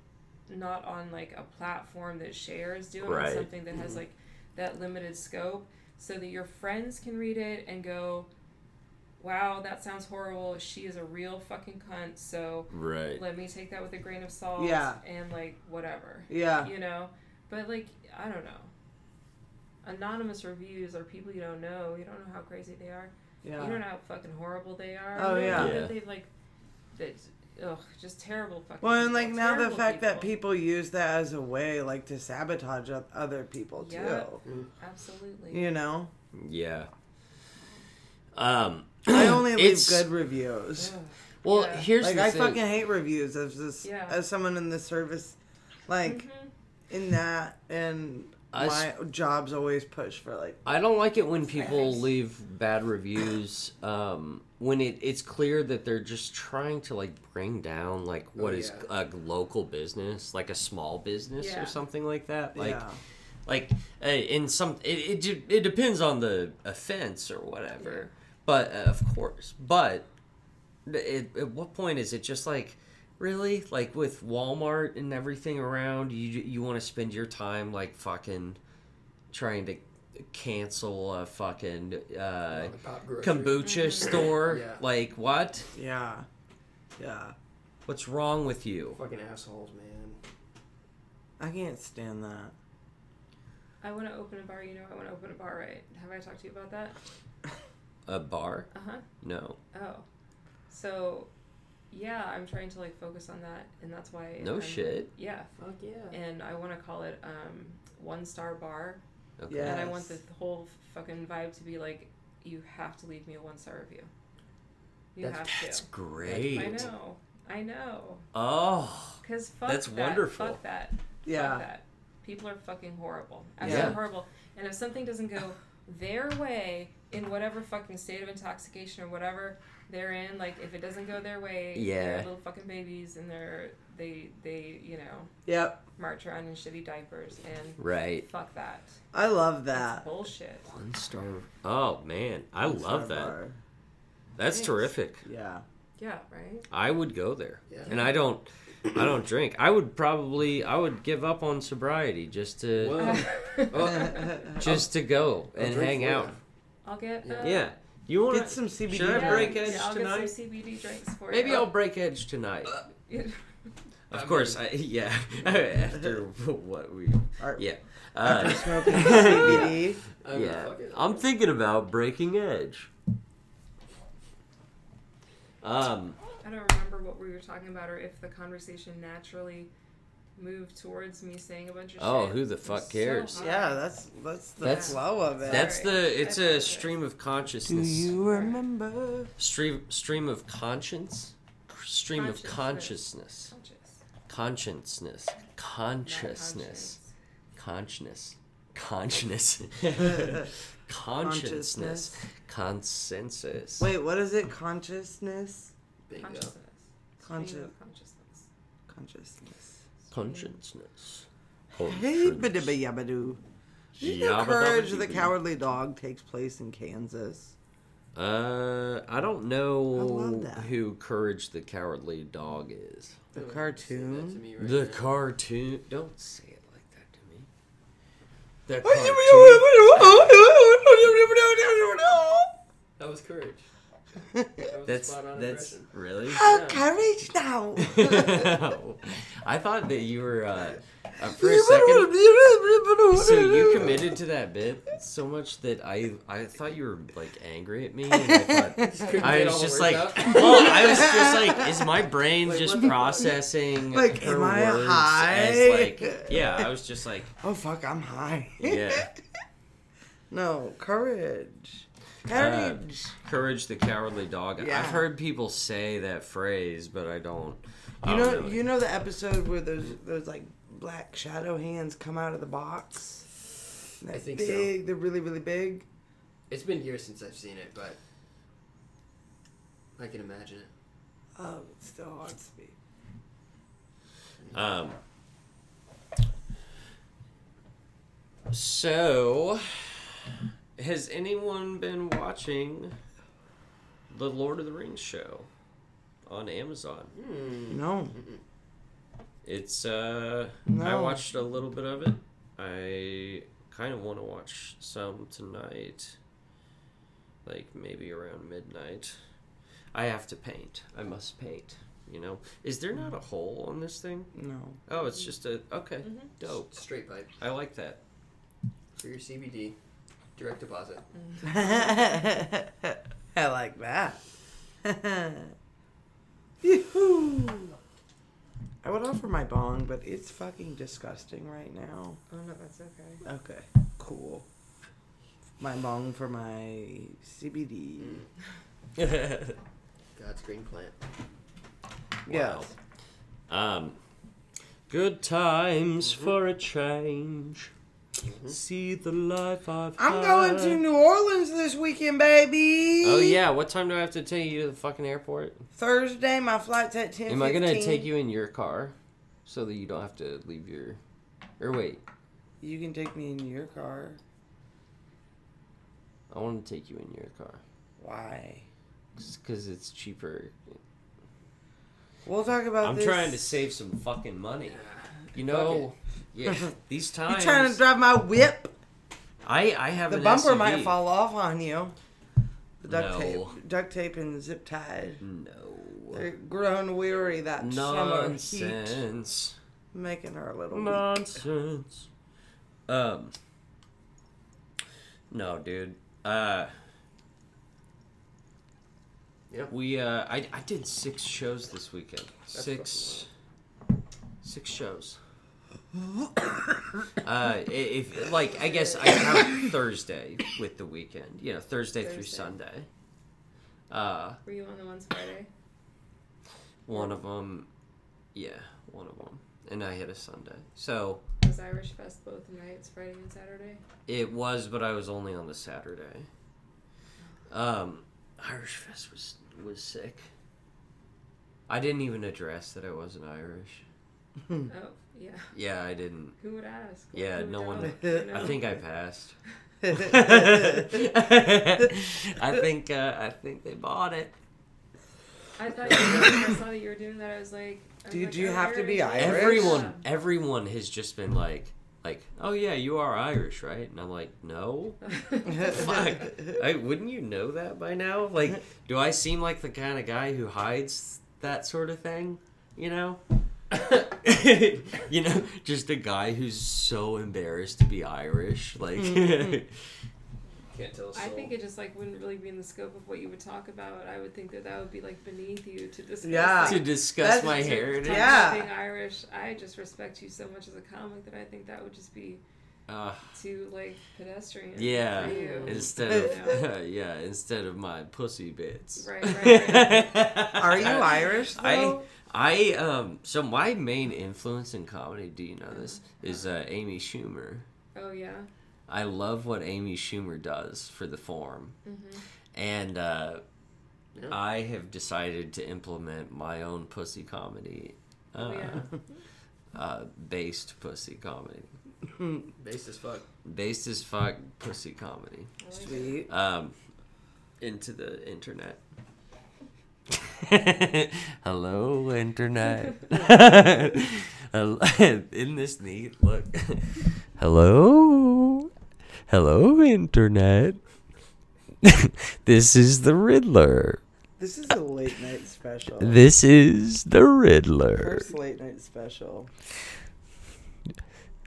not on like a platform that shares do it Right. on something that has mm-hmm. like that limited scope so that your friends can read it and go wow that sounds horrible she is a real fucking cunt so Right. let me take that with a grain of salt Yeah. and like whatever yeah. you know but like i don't know anonymous reviews are people you don't know you don't know how crazy they are you don't know how fucking horrible they are Oh, You don't yeah. know Yeah. that they've like that ugh just terrible fucking Well, and like people, now the terrible fact that people use that as a way, like to sabotage other people too. Yeah. absolutely You know, Yeah. Um. I only leave it's- good reviews. Ugh. Well, Yeah. here's Like the I thing. fucking hate reviews as this Yeah. as someone in the service, like Mhm. in that, and I my job's always push for like I don't like it when people Nice. leave bad reviews. Um, when it, it's clear that they're just trying to like bring down like what Oh, is yeah. a local business, like a small business Yeah. or something like that. Like, yeah. like uh, in some, it, it it depends on the offense or whatever. But uh, of course, but it, at what point is it just like? Really, like with Walmart and everything around, you you want to spend your time like fucking trying to cancel a fucking uh, Mom and pop grocery. kombucha store. Yeah. Like what? Yeah. Yeah. What's wrong with you? Fucking assholes, man. I can't stand that. i want to open a bar you know i want to open a bar right have i talked to you about that A bar? uh-huh No. oh so yeah i'm trying to like focus on that and that's why No I'm- shit. yeah Fuck yeah. and I want to call it um, one star bar. Okay. Yeah. And I want Yes. the whole fucking vibe to be like, you have to leave me a one star review. You That's- have That's to. great. I know. I know. Oh. Cause fuck That's that. wonderful. Fuck that. Yeah. Fuck that. People are fucking horrible. Absolutely Yeah. horrible. And if something doesn't go their way in whatever fucking state of intoxication or whatever they're in, like if it doesn't go their way, Yeah. they're little fucking babies and they're they they you know Yep. march around in shitty diapers and Right. fuck that. I love That's that. bullshit. One star. Oh man, I One-star love that. bar. That's Thanks. terrific. Yeah. Yeah, right? I would go there. Yeah. And I don't I don't drink. I would probably I would give up on sobriety just to Well, well, just to go I'll and hang out. ya. I'll get uh, Yeah. You want Get some CBD. Should I yeah, break drinks. edge yeah, I'll tonight? get some CBD drinks for Maybe you. I'll break edge tonight. Of I course, mean- I, yeah. After what we, Or- yeah, After uh, smoking CBD. I'm yeah. I'm thinking about breaking edge. Um, I don't remember what we were talking about or if the conversation naturally moved towards me saying a bunch of Oh, shit. who the fuck cares? hot. Yeah, that's that's the That's- flow of it. that's the. It's a stream of consciousness. Do consciousness. you remember? Stream stream of conscience. Stream of Consciousness. consciousness. Conscious. Consciousness. Not Consciousness. Consciousness. Consciousness. Consensus. Wait, what is it? Consciousness? Bingo. Consciousness. Consci- Stream of consciousness. Consciousness. Consciousness. Hey, bidibba yabadoo. Do you think Courage the Cowardly Dog takes place in Kansas? Uh, I don't know love that. who Courage the Cowardly Dog is. The Say that cartoon? to me right the now. cartoon. Don't say it like that to me. The Oh, That was courage. That That's that's impression. really. Have courage now. I thought that you were uh, uh, for a second. So you committed to that bit so much that I I thought you were like angry at me. And I thought I was just like, well, I was just like, is my brain Like, just processing Like, her am I words high? as like, yeah, I was just like, Oh fuck, I'm high. yeah, no, courage. Uh, Courage. courage the cowardly dog. Yeah. I've heard people say that phrase, but I don't. I you don't know, really- you know the episode where those those like black shadow hands come out of the box. They're I think so. They're really really big. It's been years since I've seen it, but I can imagine it. Oh, it still haunts me. Um. So, has anyone been watching the Lord of the Rings show on Amazon? Hmm. No. It's uh, I watched a little bit of it. I kind of want to watch some tonight, like maybe around midnight. I have to paint. I must paint. You know, is there not a hole on this thing? No. Oh, it's just a okay, Mhm. dope. Straight pipe I like that. for your CBD, direct deposit. I like that. Yoo-hoo. I would offer my bong, but it's fucking disgusting right now. Oh no, that's okay. Okay, cool. My bong for my CBD. God's green plant. Yes. Um, good times for a change. Mm-hmm. See the life I've I'm going to. New Orleans this weekend, baby. Oh yeah, what time do I have to take you to the fucking airport? Thursday, my flight's at ten. Am I gonna take you in your car, so that you don't have to leave your, or wait, You can take me in your car. I want to take you in your car, Why? because it's cheaper. We'll talk about I'm this. trying to save some fucking money. You know, yeah, these times. You trying to drive my whip? I I have The an bumper SUV. might fall off on you. The duct No. tape, duct tape, and zip tied. No. They're grown weary that summer heat, Nonsense. making her a little weak. Nonsense. Um. No, dude. Uh. Yeah. We uh, I I did six shows this weekend. six, six shows. Uh, if like I guess I count Thursday with the weekend. You know, Thursday, through Sunday. Uh, Were you on the ones Friday? one of them, yeah, one of them, and I hit a Sunday. So Was Irish Fest both nights, Friday and Saturday? It was, but I was only on the Saturday. Um, Irish Fest was was sick. I didn't even address that I wasn't Irish. Hmm. Oh, yeah. Yeah, I didn't. Who would ask? Yeah, Who would no one- know? You I think I passed. I think uh, I think they bought it. I thought you were, when I saw that you were doing that. I was like, I was Dude, like, do you have to be Irish? Irish? Everyone, everyone has just been like, like, oh yeah, you are Irish, right? And I'm like, no. Fuck. I, wouldn't you know that by now? Like, do I seem like the kind of guy who hides that sort of thing? You know? you know, just a guy who's so embarrassed to be Irish. Like, mm, mm, mm. Can't tell a soul. I think it just like wouldn't really be in the scope of what you would talk about. I would think that that would be like beneath you to discuss. Yeah. to discuss That's- my to heritage. talk Yeah. being Irish. I just respect you so much as a comic that I think that would just be Uh, too like pedestrian. yeah. For you. Instead of yeah, instead of my pussy bits. Right, right, right. Are you Irish though? I um so my main influence in comedy, do you know this, is uh, Amy Schumer. oh yeah. I love what Amy Schumer does for the form. Mm-hmm. And uh, Yeah. I have decided to implement my own pussy comedy. Uh, Oh, yeah. uh, based pussy comedy. Based as fuck. Based as fuck pussy comedy. I like it. Sweet. Um, into the internet. Hello, internet. Isn't this neat? Look. Hello. Hello, Internet. this is the Riddler. This is a late night special. This is the Riddler. First late night special.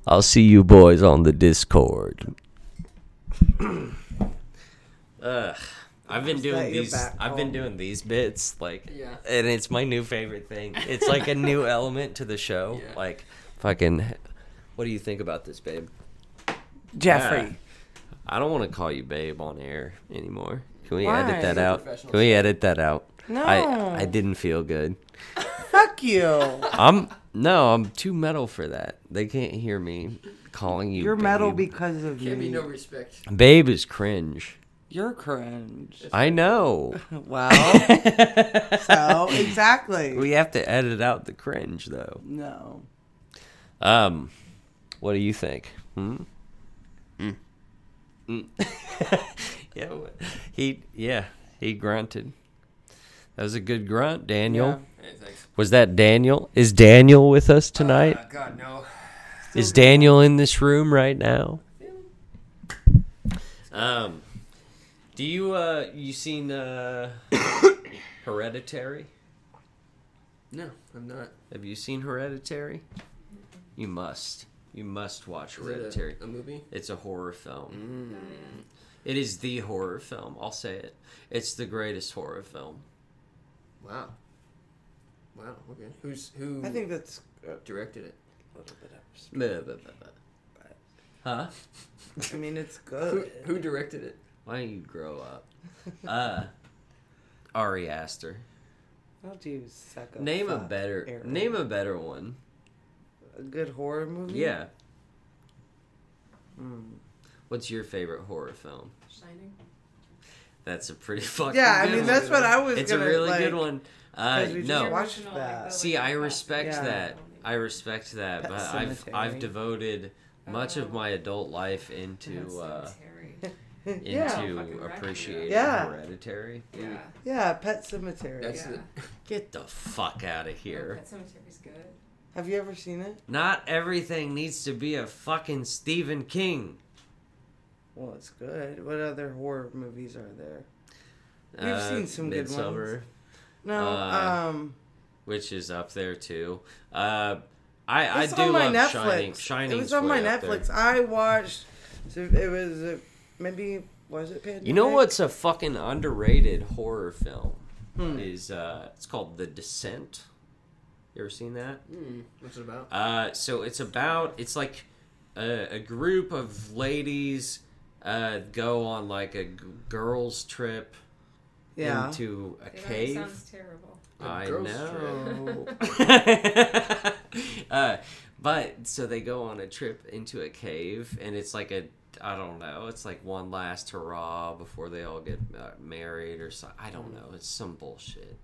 I'll see you boys on the Discord. Ugh. I've been doing these. I've been doing these bits like, Yeah. and it's my new favorite thing. It's like a new element to the show. Yeah. Like, fucking. What do you think about this, babe? Jeffrey. I don't want to call you babe on air anymore. Can we Why? edit that out? Can we edit that out? No. I I didn't feel good. Fuck you. I'm no, I'm too metal for that. They can't hear me calling you. You're metal because of Can't be me. no respect. Babe is cringe. You're cringe. I know. Well, so exactly. we have to edit out the cringe though. no. Um, what do you think? Hmm. Mm. Mm. yeah, he yeah he grunted. That was a good grunt, Daniel. Hey. Was that Daniel? Is Daniel with us tonight? Uh, God no. Is Daniel in this room right now? Um, do you uh you seen uh Hereditary? No, I'm not. Have you seen Hereditary? You must. You must watch Is it a- Hereditary. a, movie? It's a horror film. Mm. It is the horror film. I'll say it. It's the greatest horror film. Wow. Wow. Okay. Who's who? I think that's a directed it. little bit of. Blah, blah, blah, blah. Huh? I mean, it's Who, good. who directed it? Why don't you grow up? Uh, Ari Aster. Don't you suck a Name a better. Aaron. Name a better one. a good horror movie. Yeah. Hmm. What's your favorite horror film? Shining. That's a pretty fucking. Yeah, I good mean one. that's what I was. It's a gonna, really like, good one. Uh, 'cause we no, watched that. see, I respect Yeah. that. I respect that, Pet but I've I've devoted much of Oh. my adult life into Pet uh, Sematary. yeah, into Fucking appreciating Yeah. Hereditary. yeah. yeah, Pet Sematary. That's Yeah. the. Get the fuck out of Oh, here. Pet Sematary's good. Have you ever seen it? Not everything needs to be a fucking Stephen King. Well, it's good. What other horror movies are there? We've Uh, seen some good Midsommar, ones. No, Uh, um, which is up there too. Uh, I I do my love Netflix. Shining. Shining. it was on my Netflix. I watched. So it was uh, maybe was it Pandemic? You know what's a fucking underrated horror film? Hmm. Is uh, it's called The Descent. You ever seen that? Hmm, what's it about? Uh, so it's about it's like a, a group of ladies uh, go on like a g- girls trip Yeah. into a It cave. sounds terrible. A I girls' know. uh, but so they go on a trip into a cave, and it's like a I don't know. It's like one last hurrah before they all get uh, married or something. I don't know. It's some bullshit.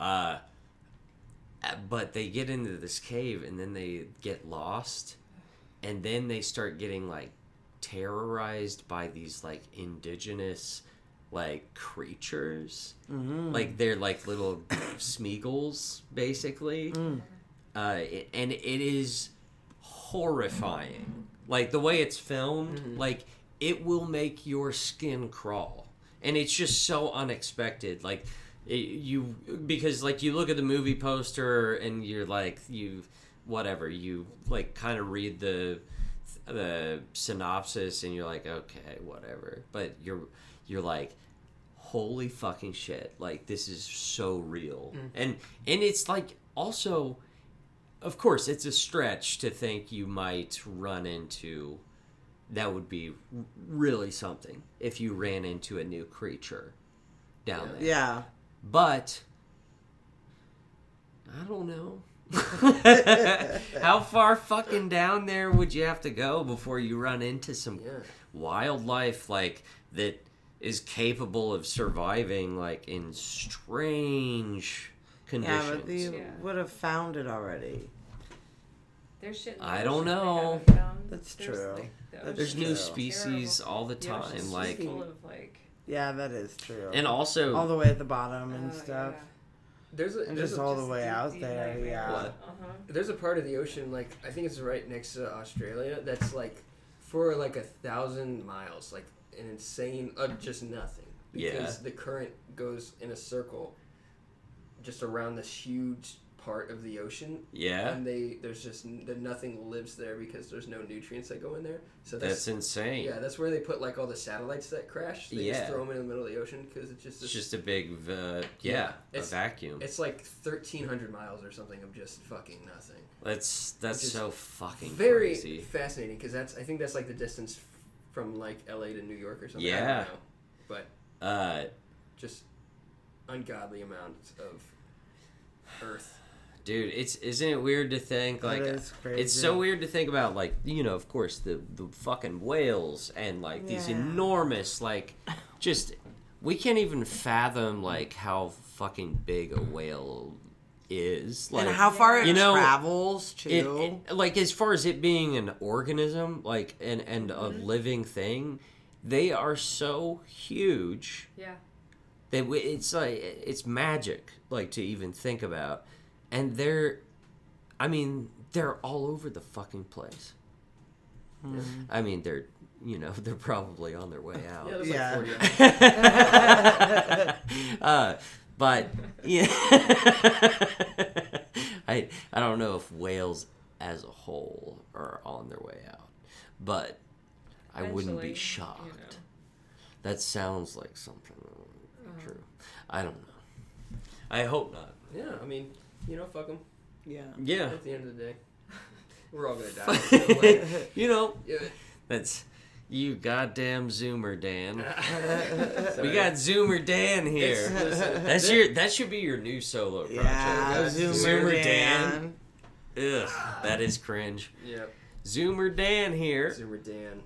Uh, but they get into this cave, and then they get lost, and then they start getting like terrorized by these like indigenous like creatures Mm-hmm. like they're like little smeagol's basically Mm. uh, it- and it is horrifying like the way it's filmed Mm-hmm. like it will make your skin crawl. And it's just so unexpected. Like it, you because like you look at the movie poster and you're like you whatever you like kind of read the the synopsis and you're like okay whatever. But you're you're like holy fucking shit. Like this is so real. And and it's like also of course it's a stretch to think you might run into that would be really something if you ran into a new creature down there Yeah. but I don't know. How far fucking down there would you have to go before you run into some Yeah. wildlife like that is capable of surviving like in strange Yeah, conditions? but they Yeah. would have found it already. There's shit. in I don't they know. found. That's There's, true. like, the That's There's ocean new true. species terrible. all the The time, just like full of like Yeah, that is true. and also all the way at the bottom and uh, stuff. There's a And there's just a, all the way deep, out deep there, nightmares. yeah. What? Uh-huh. there's a part of the ocean like I think it's right next to Australia that's like for like a thousand miles, like an insane, uh, just nothing. Because Yeah. the current goes in a circle, just around this huge part of the ocean, Yeah, and they there's just nothing lives there because there's no nutrients that go in there. So that's that's, insane. yeah, that's where they put like all the satellites that crash. They Yeah. just throw them in the middle of the ocean because it's just It's just a big, uh, yeah, Yeah, a it's- vacuum. it's like thirteen hundred miles or something of just fucking nothing. That's that's so fucking very crazy. fascinating because that's I think that's like the distance from like L.A. to New York or something. I Yeah. don't know. but Uh, just ungodly amounts of Earth. dude, it's isn't it weird to think like That is crazy. it's so weird to think about like you know of course the the fucking whales and like these enormous like just we can't even fathom like how fucking big a whale is like and how far it you know, travels too. it, it- like as far as it being an organism like and and a Mm-hmm. living thing they are so huge Yeah. That it's like it's magic like to even think about and they're i mean they're all over the fucking place Hmm. i mean they're you know they're probably on their way out Yeah, there's Yeah. like 40 uh, but yeah, I I don't know if whales as a whole are on their way out, but I wouldn't be shocked. you know. That sounds like something true. I don't know. I hope not. Yeah, I mean, you know, fuck them. yeah. Yeah. At the end of the day, we're all gonna die. so, like, you know, yeah. that's you goddamn Zoomer Dan. we got Zoomer Dan here. That's your that should be your new solo project. Yeah, guys. Zoomer, Zoomer Dan. Dan. Ugh, that is cringe. Yeah, Zoomer Dan here. Zoomer Dan.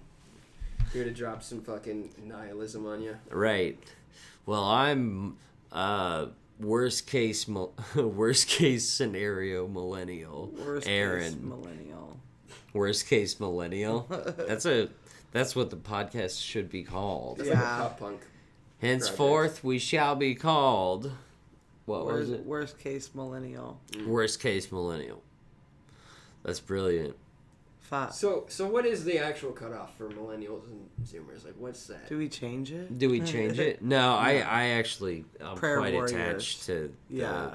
Here to drop some fucking nihilism on you. Right. Well, I'm uh worst case mil- worst case scenario millennial. Worst case Aaron. millennial. Worst case millennial. That's a that's what the podcast should be called. It's Yeah. like pop punk. Henceforth, we shall be called. What was it? worst case millennial. Worst case millennial. That's brilliant. Fuck. So, so what is the actual cutoff for millennials and Zoomers? Like, what's that? Do we change it? Do we change it? No, I I actually I'm Prayer quite warriors. attached to the, Yeah.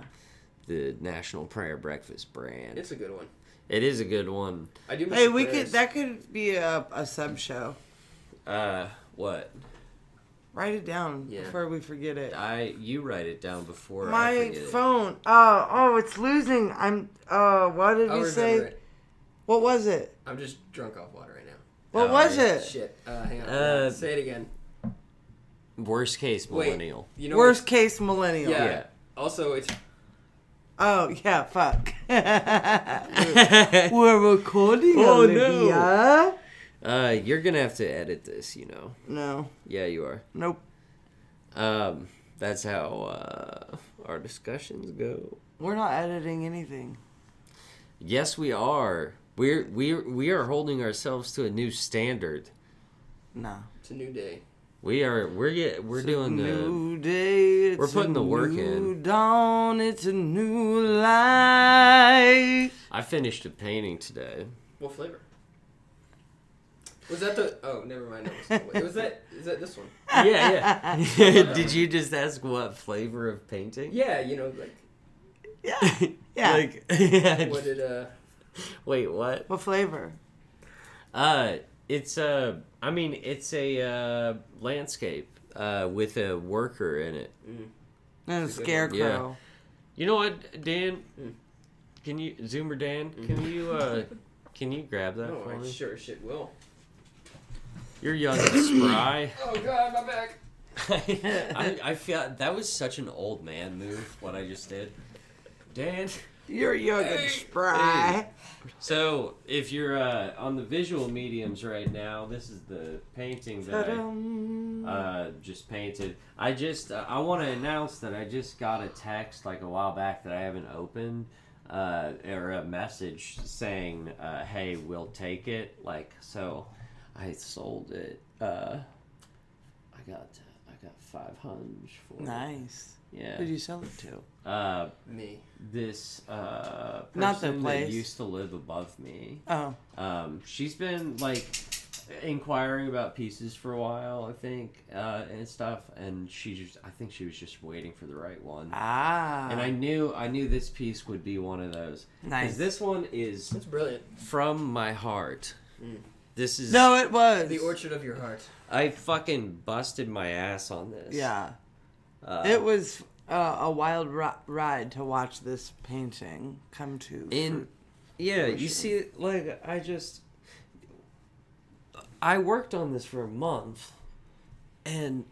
the National Prayer Breakfast brand. It's a good one. It is a good one. I do. Hey, we prayers. could. That could be a, a sub show. Uh, what? Write it down Yeah. before we forget it. I you write it down before I My forget it. phone. Oh, oh, it's losing. I'm. Uh, what did I'll we say? it. What was it? I'm just drunk off water right now. What Oh, was yeah. it? Shit. Uh, hang on. Uh, Say it again. Worst case Wait. millennial. You know. Worst case millennial. Yeah. Yeah. Also, it's Oh yeah. Fuck. We're recording. Oh, no. Olivia. Uh, you're gonna have to edit this. You know. No. Yeah, you are. Nope. Um, that's how uh our discussions go. We're not editing anything. Yes, we are. We're we we are holding ourselves to a new standard. No. it's a new day. We are we're get we're It's doing a the new day. It's we're putting a the work new in. Dawn. It's a new life. I finished a painting today. What flavor? Was that the? Oh, never mind. That was, was that? Is that this one? Yeah, yeah. Did you just ask what flavor of painting? Yeah. You know, like Yeah. Yeah. like, what did uh? wait, what? What flavor? Uh, it's a. I mean, it's a uh, landscape uh, with a worker in it. Mm, And a It's a good one. scarecrow. You know what, Dan? Mm. Can you Zoomer Dan? Can you uh, can you grab that no, for I me? sure shit will. You're young and spry. Oh God, my back. I, I feel that was such an old man move. What I just did, Dan. You're young and spry. So if you're uh, on the visual mediums right now, this is the painting that I Ta-dum. uh, just painted. I just uh, I want to announce that I just got a text like a while back that I haven't opened, uh, or a message saying, uh, "Hey, we'll take it." Like so, I sold it. Uh, I got I got five hundred for it. Nice. Yeah. Who'd you sell it to? Uh, Me. this uh, Not the person that place. used to live above me. Oh. Um, she's been like inquiring about pieces for a while, I think, uh, and stuff. And she just, I think she was just waiting for the right one. Ah. And I knew, I knew this piece would be one of those. 'Cause nice. this one is That's brilliant. from my heart. Mm. This is no, it was. The orchard of your heart. I fucking busted my ass on this. Yeah. Uh, it was uh, a wild ri- ride to watch this painting come to. in fruit. yeah you see like i just i worked on this for a month and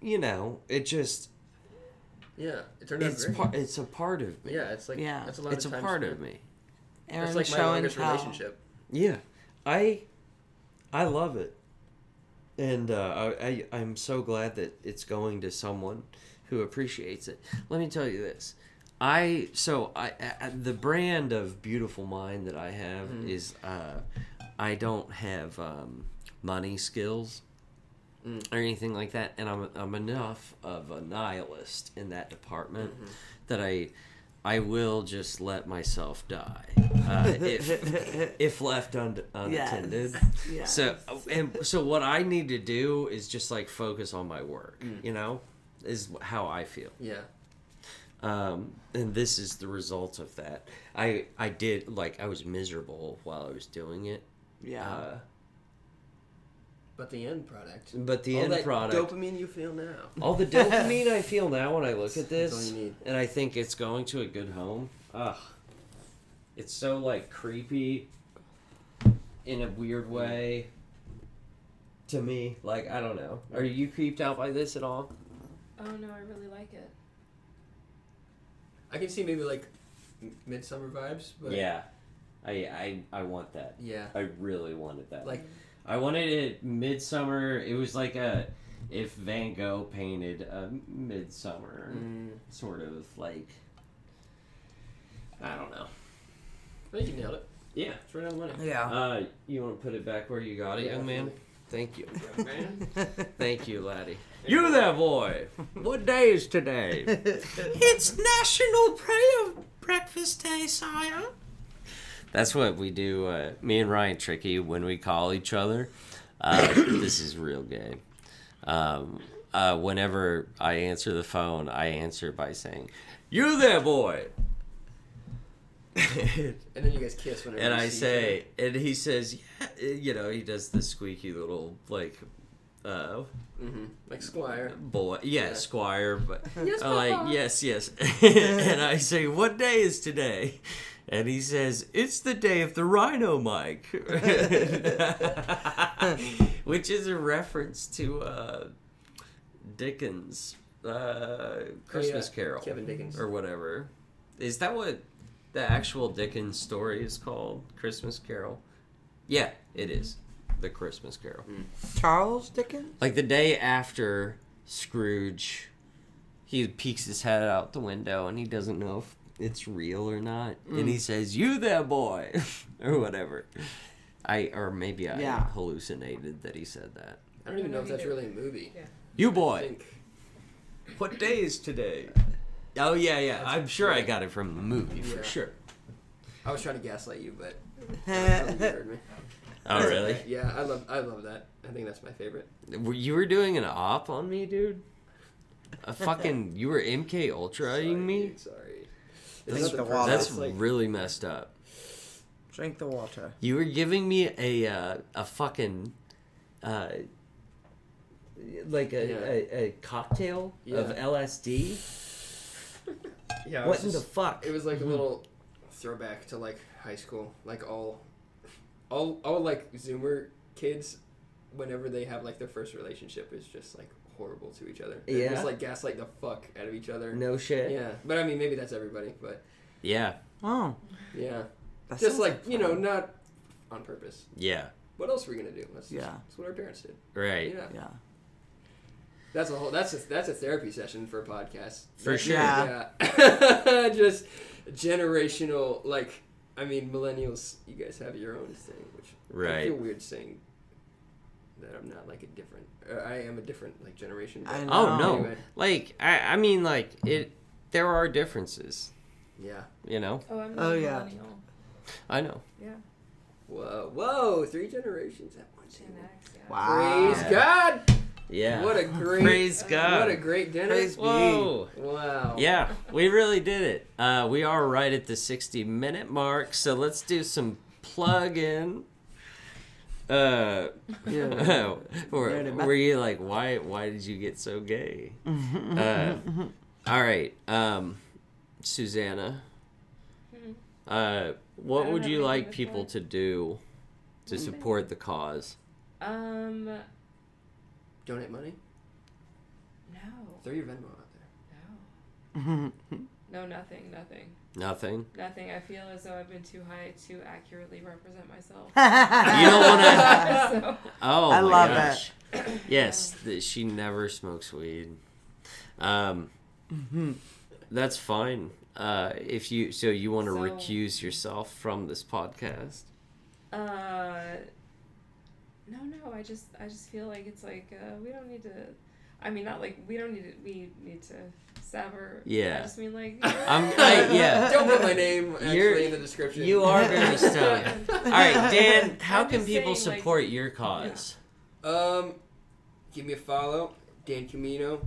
you know it just Yeah, it turned out it's great. part it's a part of me yeah, it's like Yeah. that's a lot it's of a part spent. of me Aaron It's like my longest relationship. yeah i i love it and uh, I, I i'm so glad that it's going to someone who appreciates it let me tell you this i so i, I the brand of beautiful mind that i have Mhm. is uh i don't have um money skills Mm. or anything like that and i'm i'm enough of a nihilist in that department Mhm. that i I will just let myself die uh, if if left un- unattended. Yes. So and so what I need to do is just like focus on my work. Mm. You know, is how I feel. Yeah. Um, and this is the result of that. I I did like I was miserable while I was doing it. yeah. Uh, But the end product. but the all end that product, dopamine you feel now. all the dopamine I feel now when I look at That's all this, you need. and I think it's going to a good home. Ugh, it's so like creepy in a weird way to me. Like I don't know. Are you creeped out by this at all? Oh no, I really like it. I can see maybe like Midsommar vibes, but yeah, I I I want that. yeah. I really wanted that. Like I wanted it midsummer. It was like a if Van Gogh painted a Midsommar mm, sort of like I don't know. I think you nailed it. Yeah. It's right on the money. yeah. Uh, you want to put it back where you got it, Yeah, young man? Thank you. Man. Thank you, laddie. You there, boy. What day is today? it's National Prayer of Breakfast Day, sire. That's what we do. Uh, me and Ryan Tricky when we call each other. Uh, this is real gay. Um, uh, whenever I answer the phone, I answer by saying, "You there, boy." And then you guys kiss whenever. and you I see say, and he says, yeah, you know, he does the squeaky little like, uh, each other. Mhm. like Squire. boy, yeah, Yeah. Squire, but Yes, I'm like, yes, yes, and I say, what day is today? And he says, it's the day of the Rhino Mike, which is a reference to uh, Dickens' uh, Christmas Oh, yeah. Carol Kevin Dickens. or whatever. Is that what the actual Dickens story is called? Christmas Carol? Yeah, it is. The Christmas Carol. Charles Dickens? Like the day after Scrooge, he peeks his head out the window and he doesn't know if it's real or not. And mm. he says, You there, boy! or whatever. I Or maybe I Yeah. hallucinated that he said that. I don't even know if that's really a movie. Yeah. You boy! What day is today? Uh, oh, yeah, yeah. That's I'm sure I got it from the movie for Yeah. sure. I was trying to gaslight you, but I you heard me. Oh, really? Yeah, I love I love that. I think that's my favorite. You were doing an op on me, dude? A fucking you were MK ultraing me? dude, sorry. Drink the water. That's like, really messed up. Drink the water. You were giving me a uh, a fucking uh, like a, Yeah. a, a cocktail of LSD. yeah. What was in the fuck? It was like a little throwback to like high school, like all, all, all like Zoomer kids, whenever they have like their first relationship, is just like horrible to each other. They Yeah. just like gaslight the fuck out of each other. No shit. Yeah, but I mean maybe that's everybody, but Yeah. Oh. yeah, That just sounds like you know, not on purpose. Yeah. What else are we gonna do? That's Yeah. that's what our parents did. Right. Yeah, Yeah. that's a whole that's a that's a therapy session for a podcast. For That- sure. Yeah. Yeah. just generational like I mean millennials you guys have your own thing which I Right. feel weird saying that I'm not like a different or I am a different like generation. but I know. Oh no. Anyway. Like I I mean like it there are differences, Yeah. you know? Oh, I'm Oh, yeah. millennial. I know. Yeah. Whoa, whoa, three generations at once. Yeah. Wow. Praise God! Yeah. What a great, Praise God. What a great dinner. Praise Whoa. Wow. Yeah, we really did it. Uh, we are right at the 60 minute mark, so let's do some plug in. Uh, Yeah. were, were you like, why? Why did you get so gay? Uh, all right, um, Susanna. Uh, what would you like people plug. to do to support the cause? Um, Donate money. no, Throw your Venmo out there. no, no, nothing, nothing, Nothing. nothing. I feel as though I've been too high to accurately represent myself. You don't want to. so, Oh, I my love gosh. Yes, th- she never smokes weed. Um, that's fine. Uh, if you so you want to So- recuse yourself from this podcast. uh, no, no. I just, I just feel like it's like uh, we don't need to. I mean, not like we don't need to. We need to sever. Yeah. I just mean like. I'm I, yeah. Don't put my name actually You're- in the description. You are very stoned. All right, Dan. How I'm can people saying, like- support your cause? Um, give me a follow, Dan Camino,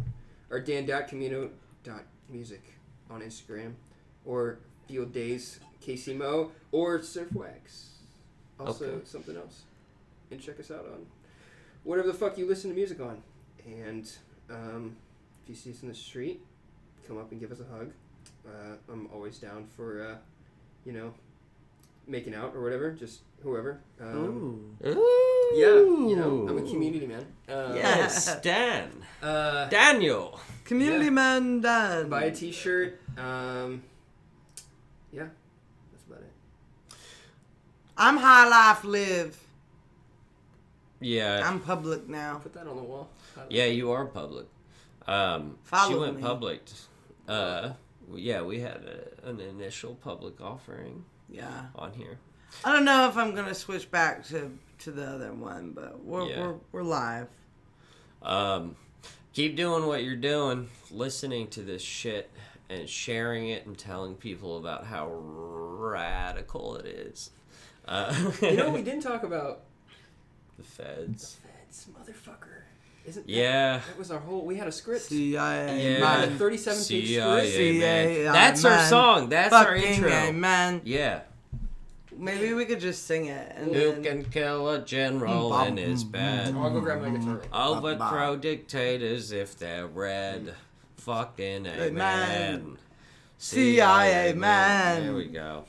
or dan.camino.music on Instagram, or Field Days KCMO, or Surfwax. Also, Okay. something else. And check us out on whatever the fuck you listen to music on. And um, if you see us in the street, come up and give us a hug. Uh, I'm always down for, uh, you know, making out or whatever, just whoever. Um, Ooh. Ooh. yeah, you know, I'm a community man. Uh, Yes, Dan. Uh, Daniel. Community Yeah. man done. buy a T-shirt. Um, yeah, that's about it. I'm high life live. Yeah. I'm public now. Put that on the wall. Yeah, you are public. Um, she went me. public. Uh, yeah, we had a, an initial public offering Yeah. on here. I don't know if I'm gonna switch back to to the other one, but we're Yeah. we're, we're live. Um, keep doing what you're doing, listening to this shit and sharing it and telling people about how radical it is. Uh, You know, we didn't talk about the feds. The feds, motherfucker. Isn't that- Yeah. That was our whole. We had a script. CIA Yeah. Man, man. 37 page CIA, script. man. CIA, That's our song. That's our intro. A, man. Yeah. Maybe we could just sing it and Who then can kill a general in his bed? Oh, I'll go grab my guitar. Overthrow dictators if they're red. Fucking Hey, amen. man. CIA man. There we go.